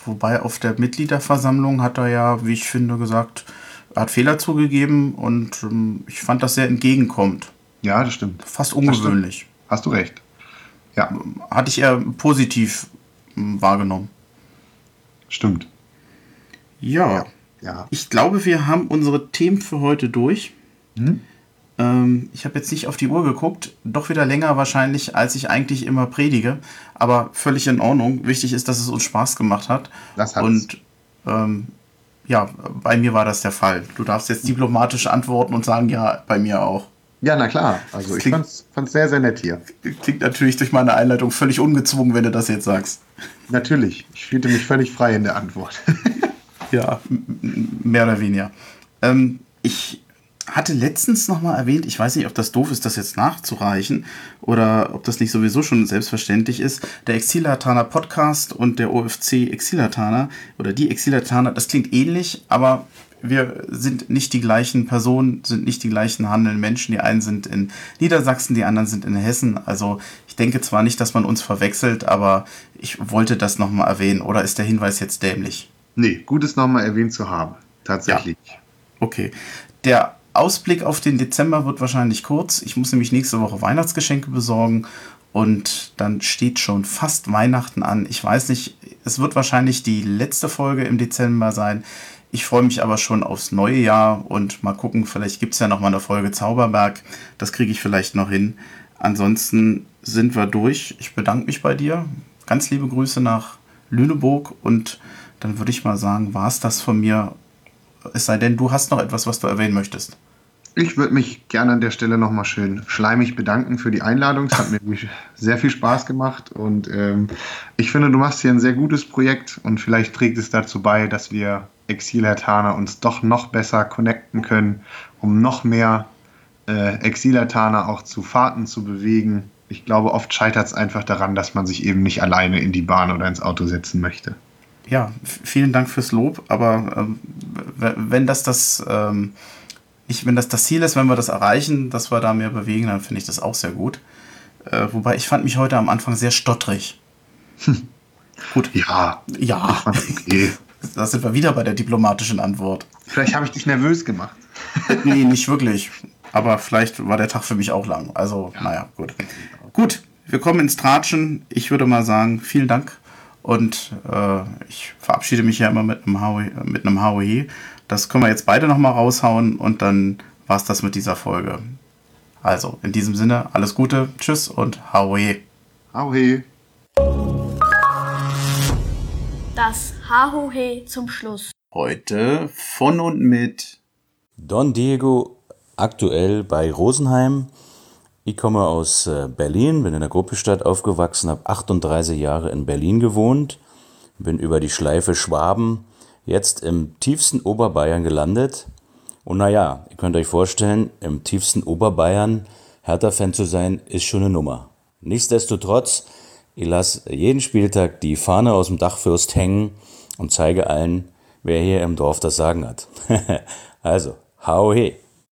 Wobei auf der Mitgliederversammlung hat er ja, wie ich finde, gesagt, hat Fehler zugegeben und ähm, ich fand das sehr entgegenkommt. Ja, das stimmt. Fast ungewöhnlich. Hast du recht. Ja, Hatte ich eher positiv wahrgenommen. stimmt. Ja. Ja. Ich glaube, wir haben unsere Themen für heute durch. Hm? Ähm, ich habe jetzt nicht auf die Uhr geguckt. Doch wieder länger wahrscheinlich, als ich eigentlich immer predige. Aber völlig in Ordnung. Wichtig ist, dass es uns Spaß gemacht hat. Das hat's. Und ähm, ja, bei mir war das der Fall. Du darfst jetzt diplomatisch antworten und sagen, ja, bei mir auch. Ja, na klar. Also ich Klingt- fand's, fand's sehr, sehr nett hier. Klingt natürlich durch meine Einleitung völlig ungezwungen, wenn du das jetzt sagst. Natürlich. Ich fühlte mich völlig frei in der Antwort. Ja, mehr oder weniger. Ähm, ich hatte letztens noch mal erwähnt, ich weiß nicht, ob das doof ist, das jetzt nachzureichen oder ob das nicht sowieso schon selbstverständlich ist. Der Exilataner Podcast und der OFC Exilataner oder die Exilataner, das klingt ähnlich, aber wir sind nicht die gleichen Personen, sind nicht die gleichen handelnden Menschen. Die einen sind in Niedersachsen, die anderen sind in Hessen. Also ich denke zwar nicht, dass man uns verwechselt, aber ich wollte das noch mal erwähnen. Oder ist der Hinweis jetzt dämlich? nee, gut es nochmal erwähnt zu haben. Tatsächlich. Okay. Der Ausblick auf den Dezember wird wahrscheinlich kurz. Ich muss nämlich nächste Woche Weihnachtsgeschenke besorgen und dann steht schon fast Weihnachten an. Ich weiß nicht, es wird wahrscheinlich die letzte Folge im Dezember sein. Ich freue mich aber schon aufs neue Jahr und mal gucken, vielleicht gibt es ja noch mal eine Folge Zauberberg. Das kriege ich vielleicht noch hin. Ansonsten sind wir durch. Ich bedanke mich bei dir. Ganz liebe Grüße nach Lüneburg und dann würde ich mal sagen, war es das von mir es sei denn, du hast noch etwas, was du erwähnen möchtest. Ich würde mich gerne an der Stelle nochmal schön schleimig bedanken für die Einladung. Es hat mir wirklich sehr viel Spaß gemacht und ähm, ich finde, du machst hier ein sehr gutes Projekt und vielleicht trägt es dazu bei, dass wir Exilhertaner uns doch noch besser connecten können, um noch mehr äh, Exilhertaner auch zu Fahrten zu bewegen. Ich glaube, oft scheitert es einfach daran, dass man sich eben nicht alleine in die Bahn oder ins Auto setzen möchte. Ja, vielen Dank fürs Lob, aber ähm, wenn das das ähm, nicht, wenn das das Ziel ist, wenn wir das erreichen, dass wir da mehr bewegen, dann finde ich das auch sehr gut. Äh, wobei ich fand mich heute am Anfang sehr stottrig. Gut, Ja, ja, okay. Da sind wir wieder bei der diplomatischen Antwort. Vielleicht habe ich dich nervös gemacht. Nee, nicht wirklich. Aber vielleicht war der Tag für mich auch lang. Also, naja, gut. Gut, wir kommen ins Tratschen. Ich würde mal sagen, vielen Dank. Und äh, ich verabschiede mich ja immer mit einem Howie, mit einem Howie. Das können wir jetzt beide nochmal raushauen und dann war es das mit dieser Folge. Also, in diesem Sinne, alles Gute, tschüss und Howie. He. Das Hahohe zum Schluss. Heute von und mit Don Diego, aktuell bei Rosenheim. Ich komme aus äh, Berlin, bin in der Gruppestadt aufgewachsen, habe 38 Jahre in Berlin gewohnt, bin über die Schleife Schwaben jetzt im tiefsten Oberbayern gelandet. Und naja, ihr könnt euch vorstellen, im tiefsten Oberbayern Hertha-Fan zu sein, ist schon eine Nummer. Nichtsdestotrotz, ich lasse jeden Spieltag die Fahne aus dem Dachfürst hängen und zeige allen, wer hier im Dorf das Sagen hat. also, hau he!